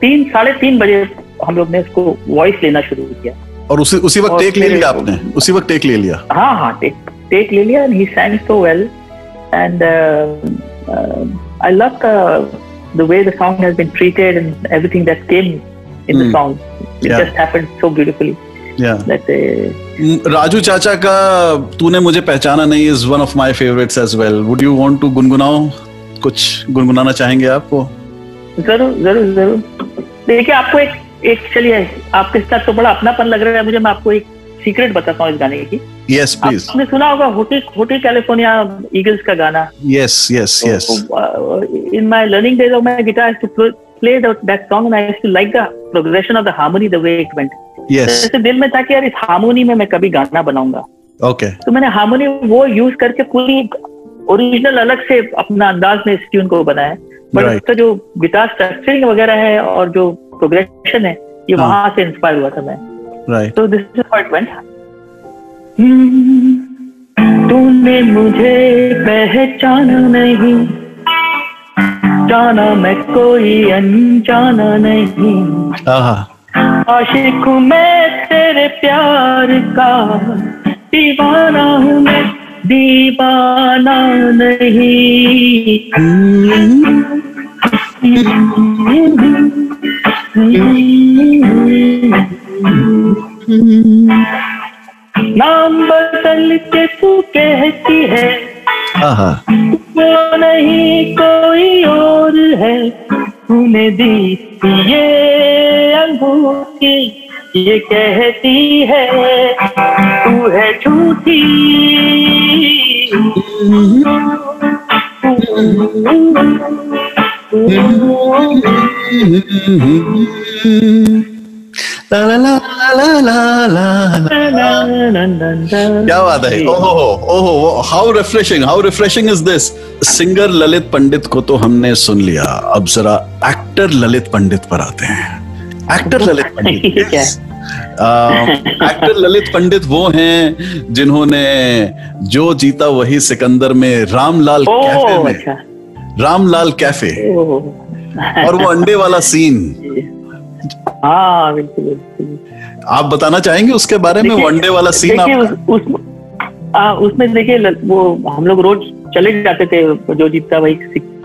तीन साढ़े तीन बजे हम लोग ने इसको वॉइस लेना शुरू किया। और उसी उसी वक्त टेक ले लिया आपने? उसी वक्त टेक ले लिया? हाँ हाँ टेक टेक ले लिया he sang so well and I love the way the song has been treated and everything that came in the song it just happened so beautifully या दैट राजू चाचा का तूने मुझे पहचाना नहीं is one of my favourites as well would you want to गुनगुनाओ? कुछ गुनगुनाना चाहेंगे आपको? ज़रूर ज़रूर ज़रूर। देखिए आपको एक एक चलिए आपके साथ तो बड़ा अपनापन लग रहा है मुझे। मैं आपको एक सीक्रेट बताता हूँ इस गाने की। यस प्लीज़ आपने सुना होगा होटल होटल कैलिफ़ोर्निया ईगल्स का गाना? Yes yes yes in my learning days of my guitar to play that song and I used to like the progression of the harmony the way it went yes जैसे दिल में था कि यार इस harmony में मैं कभी गाना बनाऊँगा। Okay okay. तो मैंने हार्मोनी वो यूज़ करके पूरी ओरिजिनल अलग से अपना अंदाज में इस ट्यून को बनाया। But Right. उसका जो गिटार स्ट्रक्चरिंग वगैरह है और जो प्रोग्रेशन है ये हाँ. वहाँ से इंस्पायर हुआ था मैं। राइट तो this is how it went तूने मुझे पहचाना नहीं। जाना मैं कोई अनजाना नहीं। आहा आशिक हूँ मैं तेरे प्यार का दीवाना हूँ मैं दीवाना नहीं। नाम बदल के तू कहती है वो नहीं कोई और है। तूने दी ये अंगूठी ये कहती है तू है झूठी। ला क्या बात है? ओहो ओहो how refreshing how refreshing is this singer Lalit Pandit को तो हमने सुन लिया। अब जरा एक्टर ललित पंडित पर आते हैं। एक्टर ललित पंडित? एक्टर ललित पंडित वो हैं जिन्होंने जो जीता वही सिकंदर में रामलाल कैफ़े में। अच्छा। रामलाल कैफ़े। और वो अंडे वाला सीन हाँ बिल्कुल बिल्कुल। आप बताना चाहेंगे उसके बारे में? वनडे वाला सीन आप उस, उस आ, उसमें देखिए वो हम लोग रोज चले जाते थे जो जीतता वही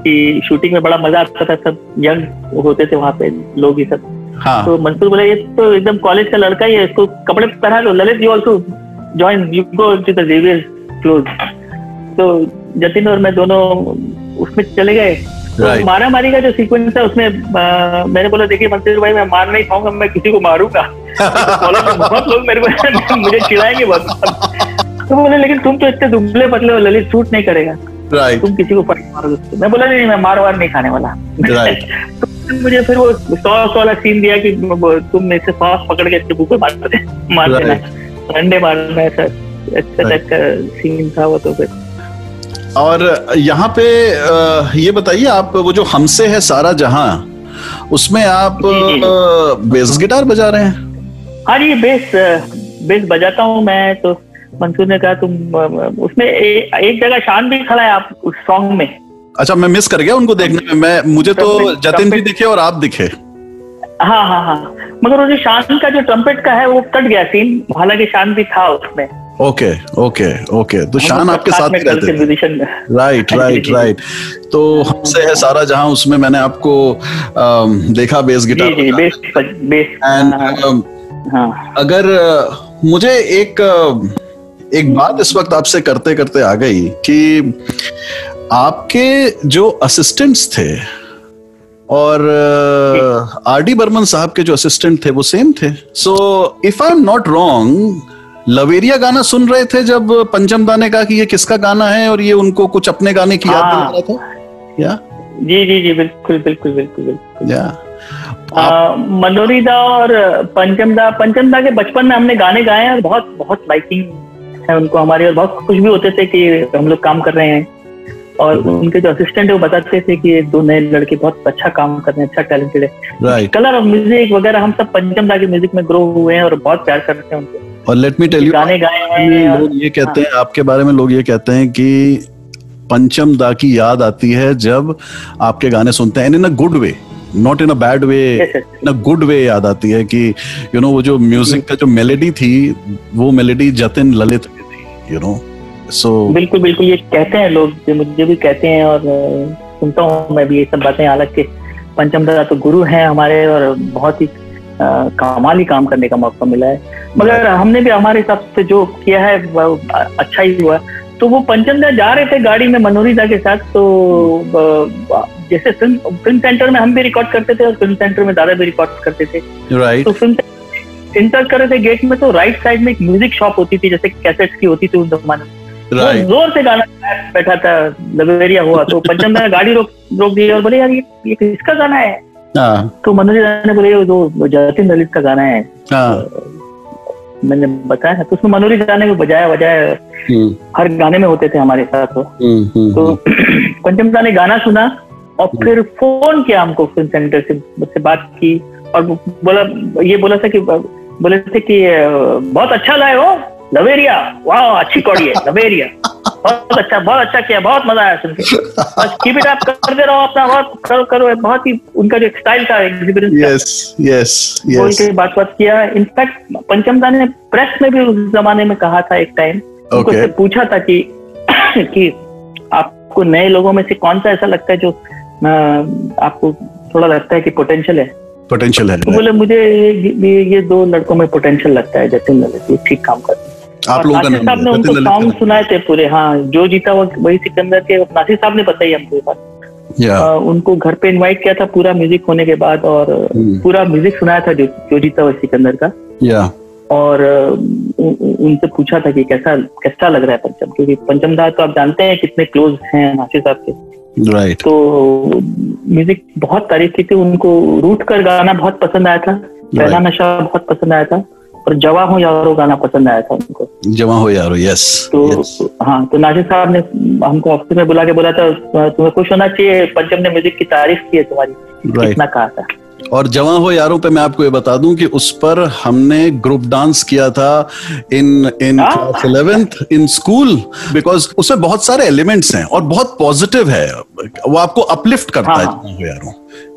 की शूटिंग में बड़ा मज़ा आता था सब यंग होते थे वहाँ पे लोग ही सब। हाँ। तो मंसूर बोला ये तो एकदम कॉलेज का लड़का ही है इसको कपड़े पहना लो Lalit you also join you go to the close तो जतिन और मैं दोनों उसमें चले गए। तो Right. मारा मारी का जो सीक्वेंस है उसमें आ, मैंने बोला देखिए मंसूर भाई मैं मार नहीं खाऊँगा मैं किसी को मारूँगा। तो बहुत लोग मेरे को मुझे चिढ़ाएँगे बहुत। तो बोले लेकिन तुम तो इतने दुबले पतले हो ललित शूट नहीं करेगा। राइट तुम किसी को पट मारोगे मैं बोला नहीं मैं मार वार नहीं खाने वाला। Right. तो मुझे फिर वो सॉस वाला सीन दिया कि तुम मेरे से सॉस पकड़ के इसके मुँह पे मार दे मार देना। अंडे मारना ऐसा अच्छा टाइप का सीन था वो तो फिर। और यहाँ पे ये बताइए आप वो जो हमसे है सारा जहाँ उसमें आप बेस गिटार बजा रहे हैं? हाँ जी बेस बेस बजाता हूँ मैं तो मंसूर ने कहा तुम उसमें ए, एक जगह शान भी खड़ा है आप उस सॉन्ग में। अच्छा मैं मिस कर गया उनको देखने में मैं मुझे तो जतिन भी दिखे और आप दिखे। हाँ हाँ हाँ। मगर वो जो शान का जो ट्रम्पेट का है वो कट गया सीन हालाँकि शान भी था उसमें। ओके ओके ओके तो शान आपके साथ में ही रहते थे। राइट राइट राइट तो हमसे है सारा जहाँ उसमें मैंने आपको देखा बेस गिटार जी बेस बेस एंड हाँ अगर मुझे एक एक बात इस वक्त आपसे करते करते आ गई कि आपके जो असिस्टेंट्स थे और आर डी बर्मन साहब के जो असिस्टेंट थे वो सेम थे। So if I am not wrong लवेरिया गाना सुन रहे थे जब पंचम दा ने कहा कि ये किसका गाना है और ये उनको कुछ अपने गाने की याद हाँ। दिला रहा था? या? जी जी जी बिल्कुल बिल्कुल बिल्कुल बिल्कुल। या। मनोरी दा और पंचम दा पंचम दा के बचपन में हमने गाने गाए हैं और बहुत बहुत लाइकिंग है उनको हमारी और बहुत खुश भी होते थे कि हम लोग काम कर रहे हैं। और उनके जो असिस्टेंट है वो बताते थे कि ये दो नए लड़के बहुत अच्छा काम कर रहे हैं अच्छा टैलेंटेड है। कलर ऑफ़ म्यूज़िक वगैरह हम सब पंचम दा के म्यूज़िक में ग्रो हुए हैं और बहुत प्यार करते हैं उनको। और लेट मी टेल यू हैं लोग ये कहते हैं आपके बारे में लोग ये कहते हैं कि पंचम दा की याद आती है जब आपके गाने सुनते हैं in a good way not in a bad way. In a good way याद आती है कि यू you नो know, वो जो म्यूज़िक का जो मेलेडी थी वो मेलेडी जतिन ललित में थी यू नो सो बिल्कुल बिल्कुल ये कहते हैं लोग मुझे भी कहते हैं और सुनता हूँ मैं भी ये सब बातें हालाँकि पंचम दादा तो गुरु हैं हमारे और बहुत ही कमाल ही काम करने का मौका मिला है। मगर हमने भी हमारे हिसाब से जो किया है अच्छा ही हुआ। तो वो पंचमदा जा रहे थे गाड़ी में मनोरी दा के साथ तो जैसे फ़िल्म फ़िल्म सेंटर में हम भी रिकॉर्ड करते थे और फ़िल्म सेंटर में दादा भी रिकॉर्ड करते थे। राइट तो फ़िल्म इंटर कर रहे थे गेट में तो राइट साइड में एक म्यूज़िक शॉप होती थी जैसे कैसेट्स की होती थी उस जमाने में। राइट ज़ोर से गाना बैठा था लवेरिया हुआ तो पंचम दा गाड़ी रोक रोक दी और बोले यार ये ये किसका गाना हाँ? तो मनोज ने बोले जो जतिन ललित का गाना है हाँ। मैंने बताया तो उसमें मनोरी गाने को बजाया बजाया हम्म, हर गाने में होते थे हमारे साथ। वो हम्म, हम्म, तो पंचम दा ने गाना सुना और फिर फ़ोन किया हमको फ़िल्म सेंटर से मुझसे बात की और बोला ये बोला था कि बोले थे कि बहुत अच्छा लाए हो लवेरिया। वाह अच्छी कौड़ी है लवेरिया। बहुत अच्छा बहुत अच्छा किया बहुत मज़ा आया सुन के। बस कीप इट अप करते रहो अपना बहुत करो करो बहुत ही उनका जो स्टाइल था एग्जीबिशन yes yes बोल yes बात बात किया। इनफैक्ट पंचम दा ने प्रेस में भी उस जमाने में कहा था एक टाइम उनको से पूछा था कि कि आपको नए लोगों में से कौन सा ऐसा लगता है जो आपको थोड़ा लगता है कि पोटेंशियल है? पोटेंशियल है। तो बोले मुझे ये, ये, ये दो लड़कों में पोटेंशियल लगता है जतिन ललित ठीक काम करते हैं। आप लोगों का साहब ने नाम उनको सॉन्ग सुनाए थे पूरे हाँ जो जीता वो वही सिकंदर के नासिर साहब ने बताई हमको ये बात। अ, उनको घर पे इनवाइट किया था पूरा म्यूज़िक होने के बाद और हम्म। पूरा म्यूज़िक सुनाया था जो जो जीता वो सिकंदर का। या। और उनसे पूछा था कि कैसा कैसा लग रहा है पंचम क्योंकि पंचम दा तो आप जानते हैं कितने क्लोज हैं नासिर साहब के। राइट तो म्यूज़िक बहुत तारीफ़ की थी उनको रूट कर गाना बहुत पसंद आया था पहला नशा बहुत पसंद आया था। और जवा हो यारो गाना पसंद आया था उनको जमा हो यारो यस तो यस. हाँ तो नासिर साहब ने हमको ऑफ़िस में बुला के बोला था तुम्हें खुश होना चाहिए पंचम ने म्यूज़िक की तारीफ़ की है तुम्हारी राइट कितना कहा था और जवां हो यारों पे मैं आपको ये बता दूँ कि उस पर हमने ग्रुप डांस किया था in in. Class eleventh in school because उसमें बहुत सारे एलिमेंट्स हैं और बहुत पॉजिटिव है वो आपको अपलिफ्ट करता हाँ, है हाँ। जवां हो यारों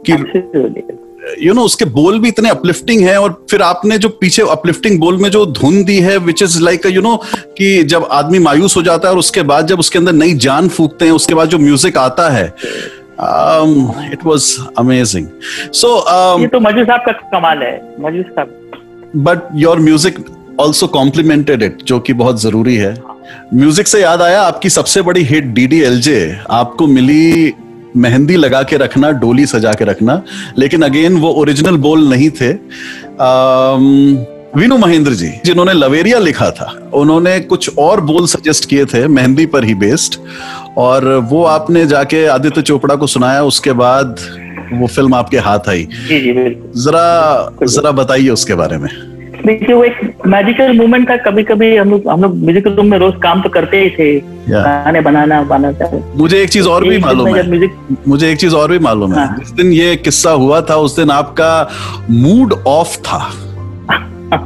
कि यू नो उसके बोल भी इतने अपलिफ्टिंग है और फिर आपने जो पीछे अपलिफ्टिंग बोल में जो धुन दी है which is like you know कि जब आदमी मायूस हो जाता है और उसके बाद जब उसके अंदर नई जान फूकते हैं उसके बाद जो म्यूज़िक आता है इट वाज अमेजिंग सो ये तो मजू साहब का कमाल है Majrooh Sahab. But your music also complemented it जो कि बहुत ज़रूरी है। म्यूज़िक से याद आया आपकी सबसे बड़ी hit D D L J आपको मिली मेहंदी लगा के रखना डोली सजा के रखना लेकिन अगेन वो ओरिजिनल बोल नहीं थे। विनु महेंद्र जी जिन्होंने लवेरिया लिखा था उन्होंने कुछ और बोल सजेस्ट किए थे मेहंदी पर ही बेस्ड और वो आपने जाके आदित्य चोपड़ा को सुनाया उसके बाद वो फ़िल्म आपके हाथ आई। जरा जरा बताइए उसके बारे में। देखिए वो एक मैजिकल मोमेंट था। कभी कभी हम लोग हम लोग म्यूजिकल रूम में रोज काम तो करते ही थे। गाने बनाना बनाना। मुझे एक चीज़ और भी मालूम है। म्यूज़िक मुझे एक चीज़ और भी मालूम है। हाँ। जिस दिन ये किस्सा हुआ था उस दिन आपका मूड ऑफ़ था।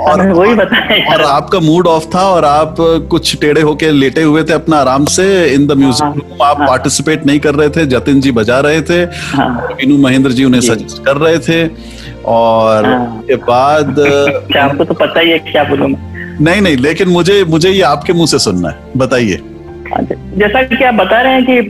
और वही बताया और आपका मूड ऑफ़ था और आप कुछ टेढ़े होके लेटे हुए थे अपना आराम से। इन द म्यूज़िक हाँ, रूम आप हाँ। पार्टिसिपेट नहीं कर रहे थे। जतिन जी बजा रहे थे। हाँ। महेंद्र जी उन्हें सजेस्ट कर रहे थे। और हाँ। के बाद आपको तो पता ही है क्या बोलूँ नहीं नहीं लेकिन मुझे मुझे ये आपके मुँह से सुनना है बताइए अच्छा, जैसा कि आप बता रहे हैं कि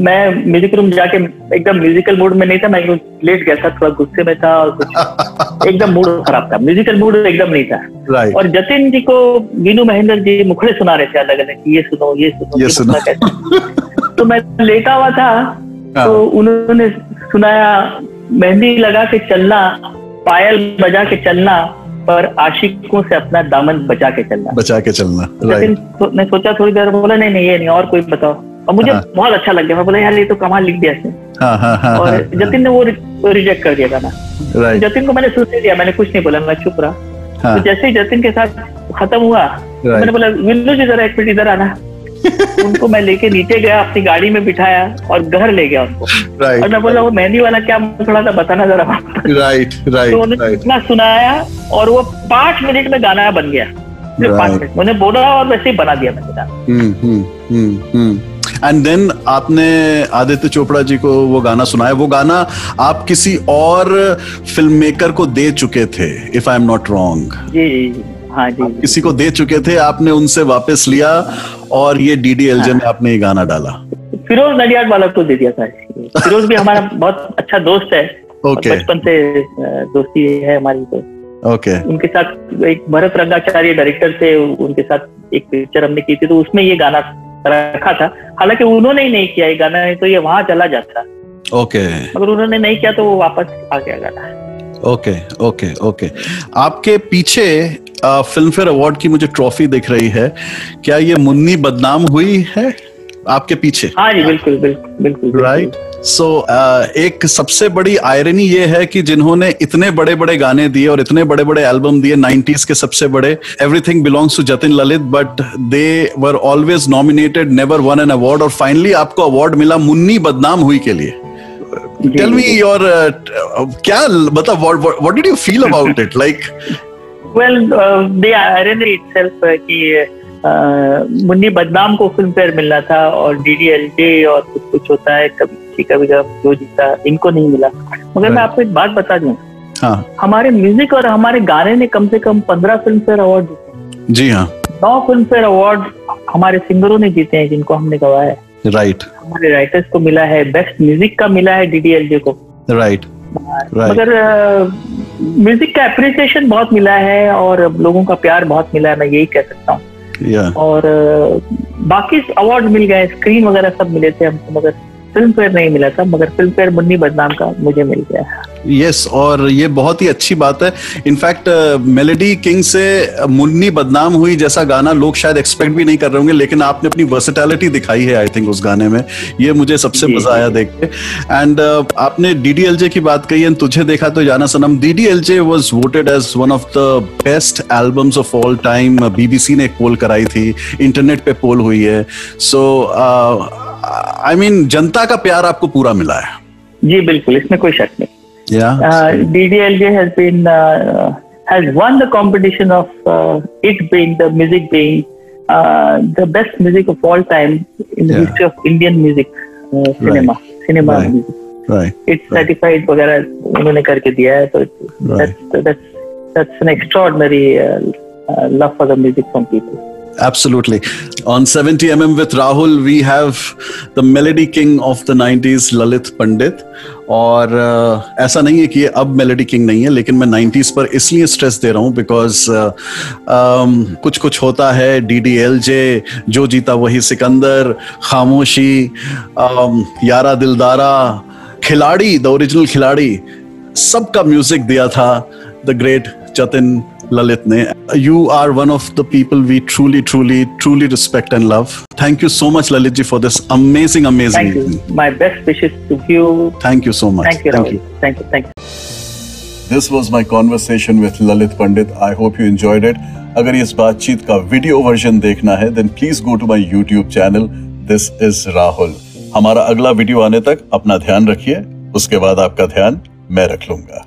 मैं म्यूज़िक रूम जाके एकदम म्यूजिकल मूड में नहीं था मैं लेट गया था थोड़ा गुस्से में था और कुछ एकदम मूड खराब था म्यूजिकल मूड एकदम नहीं था राइट और जतिन जी को वीनू महेंद्र जी मुखड़े सुना रहे थे अलग अलग ये सुनो ये सुनो ये सुनो। कैसे तो मैं लेटा हुआ था हाँ। तो उन्होंने सुनाया मेहंदी लगा के चलना पायल बजा के चलना पर आशिकों से अपना दामन बचा के चलना। बचा के चलना राइट तो ने सोचा थोड़ी देर बोला नहीं नहीं ये नहीं और कोई बताओ। और मुझे हाँ। बहुत अच्छा लग गया। मैं बोला यार ये तो कमाल लिख दिया इसने। हाँ हाँ हाँ और जतिन ने वो रिजेक्ट कर दिया गाना। जतिन को मैंने सुनने दिया मैंने कुछ नहीं बोला मैं चुप रहा। हाँ। तो जैसे ही जतिन के साथ खत्म हुआ मैंने बोला विल्लू जी जरा एक मिनट इधर आना। उनको मैं लेके नीचे गया अपनी गाड़ी में बिठाया और घर ले गया उनको। Right, और मैं बोला right. वो मेहंदी वाला क्या थोड़ा सा बताना जरा राइट तो राइट उन्होंने राइट इतना सुनाया और वो पाँच मिनट में गाना बन गया। पाँच Right. मिनट। मैंने बोला और वैसे ही बना दिया मैंने गाना। हम्म हम्म हम्म हम्म। एंड देन आपने आदित्य चोपड़ा जी को वो गाना सुनाया। वो गाना आप किसी और फ़िल्म मेकर को दे चुके थे if I am not wrong हाँ जी। जी। किसी को दे चुके थे आपने उनसे वापस लिया और ये डीडीएलजे में आपने ये गाना डाला। फिरोज नडियाड वाला को दे दिया था। फिरोज भी हमारा बहुत अच्छा दोस्त है। ओके बचपन से दोस्ती है हमारी तो। ओके उनके साथ एक भरत रंगाचार्य डायरेक्टर थे उनके साथ एक पिक्चर हमने की थी तो उसमें ये गाना रखा था। हालाँकि उन्होंने ही नहीं किया ये गाना नहीं तो ये वहाँ चला जाता। ओके मगर उन्होंने नहीं किया तो वो वापस आ गया गाना। ओके ओके ओके आपके पीछे फ़िल्म फेयर अवार्ड की मुझे ट्रॉफी दिख रही है। क्या ये मुन्नी बदनाम हुई है आपके पीछे? हाँ जी बिल्कुल बिल्कुल बिल्कुल। राइट सो एक सबसे बड़ी आयरनी ये है कि जिन्होंने इतने बड़े बड़े गाने दिए और इतने बड़े बड़े एल्बम दिए 90s के सबसे बड़े everything belongs to Jatin Lalit but they were always nominated never won an award और फाइनली आपको अवार्ड मिला मुन्नी बदनाम हुई के लिए। टेल मी योर क्या मतलब what did you feel about it like well uh, the irony itself uh, कि uh, मुन्नी बदनाम को फ़िल्म फेयर मिलना था और डीडीएलजे और कुछ कुछ होता है कभी किसी कभी कभी जो जीता इनको नहीं मिला। मगर मैं आपको एक बात बता दूँ। हाँ। हमारे म्यूज़िक और हमारे गाने ने कम से कम पंद्रह फ़िल्म फेयर अवार्ड जीते जी हाँ। नौ फ़िल्म फेयर अवार्ड हमारे सिंगरों ने जीते हैं जिनको हमने गवाया है। राइट हमारे राइटर्स को मिला है बेस्ट म्यूज़िक का मिला है डीडीएलजे को। राइट मगर म्यूज़िक का अप्रिसिएशन बहुत मिला है और लोगों का प्यार बहुत मिला है मैं यही कह सकता हूँ। और बाकी अवार्ड मिल गए स्क्रीन वगैरह सब मिले थे हमको मगर फ़िल्म फेयर नहीं मिला था मगर फ़िल्म फेयर मुन्नी बदनाम का मुझे मिल गया यस और ये बहुत ही अच्छी बात है। इनफैक्ट मेलेडी किंग से uh, मुन्नी बदनाम हुई जैसा गाना लोग शायद एक्सपेक्ट भी नहीं कर रहे होंगे लेकिन आपने अपनी वर्सेटैलिटी दिखाई है आई थिंक उस गाने में। ये मुझे सबसे मज़ा आया देख के। एंड आपने डीडीएलजे की बात कही एंड तुझे देखा तो जाना सनम। DDLJ was voted as one of the best albums of all time BBC ने एक पोल कराई थी इंटरनेट पे पोल हुई है। सो आई मीन जनता का प्यार आपको पूरा मिला है। जी बिल्कुल इसमें कोई शक नहीं। D D L J has been has won the competition of it being the music being the best music of all time in history of Indian music cinema cinema it certified वगैरह उन्होंने करके दिया है तो that's that's an extraordinary love for the music from people Absolutely. On 70mm with Rahul, we have the melody king of the 90s, Lalit Pandit. और uh, ऐसा नहीं है कि ये अब मेलेडी किंग नहीं है लेकिन मैं 90s पर इसलिए स्ट्रेस दे रहा हूँ बिकॉज़ uh, um, कुछ कुछ होता है डी डी एल जे जो जीता वही सिकंदर खामोशी um, यारा दिलदारा खिलाड़ी द ओरिजिनल खिलाड़ी सबका म्यूज़िक दिया था द ग्रेट जतिन ललित ने you are one of the people we truly truly truly respect and love thank you so much Lalit ji for this amazing amazing my best wishes thank you so much thank you thank you thank you this was my conversation with Lalit Pandit I hope you enjoyed it अगर इस बातचीत का video version देखना है then please go to my YouTube channel this is Rahul हमारा अगला video आने तक अपना ध्यान रखिए। उसके बाद आपका ध्यान मैं रख लूँगा।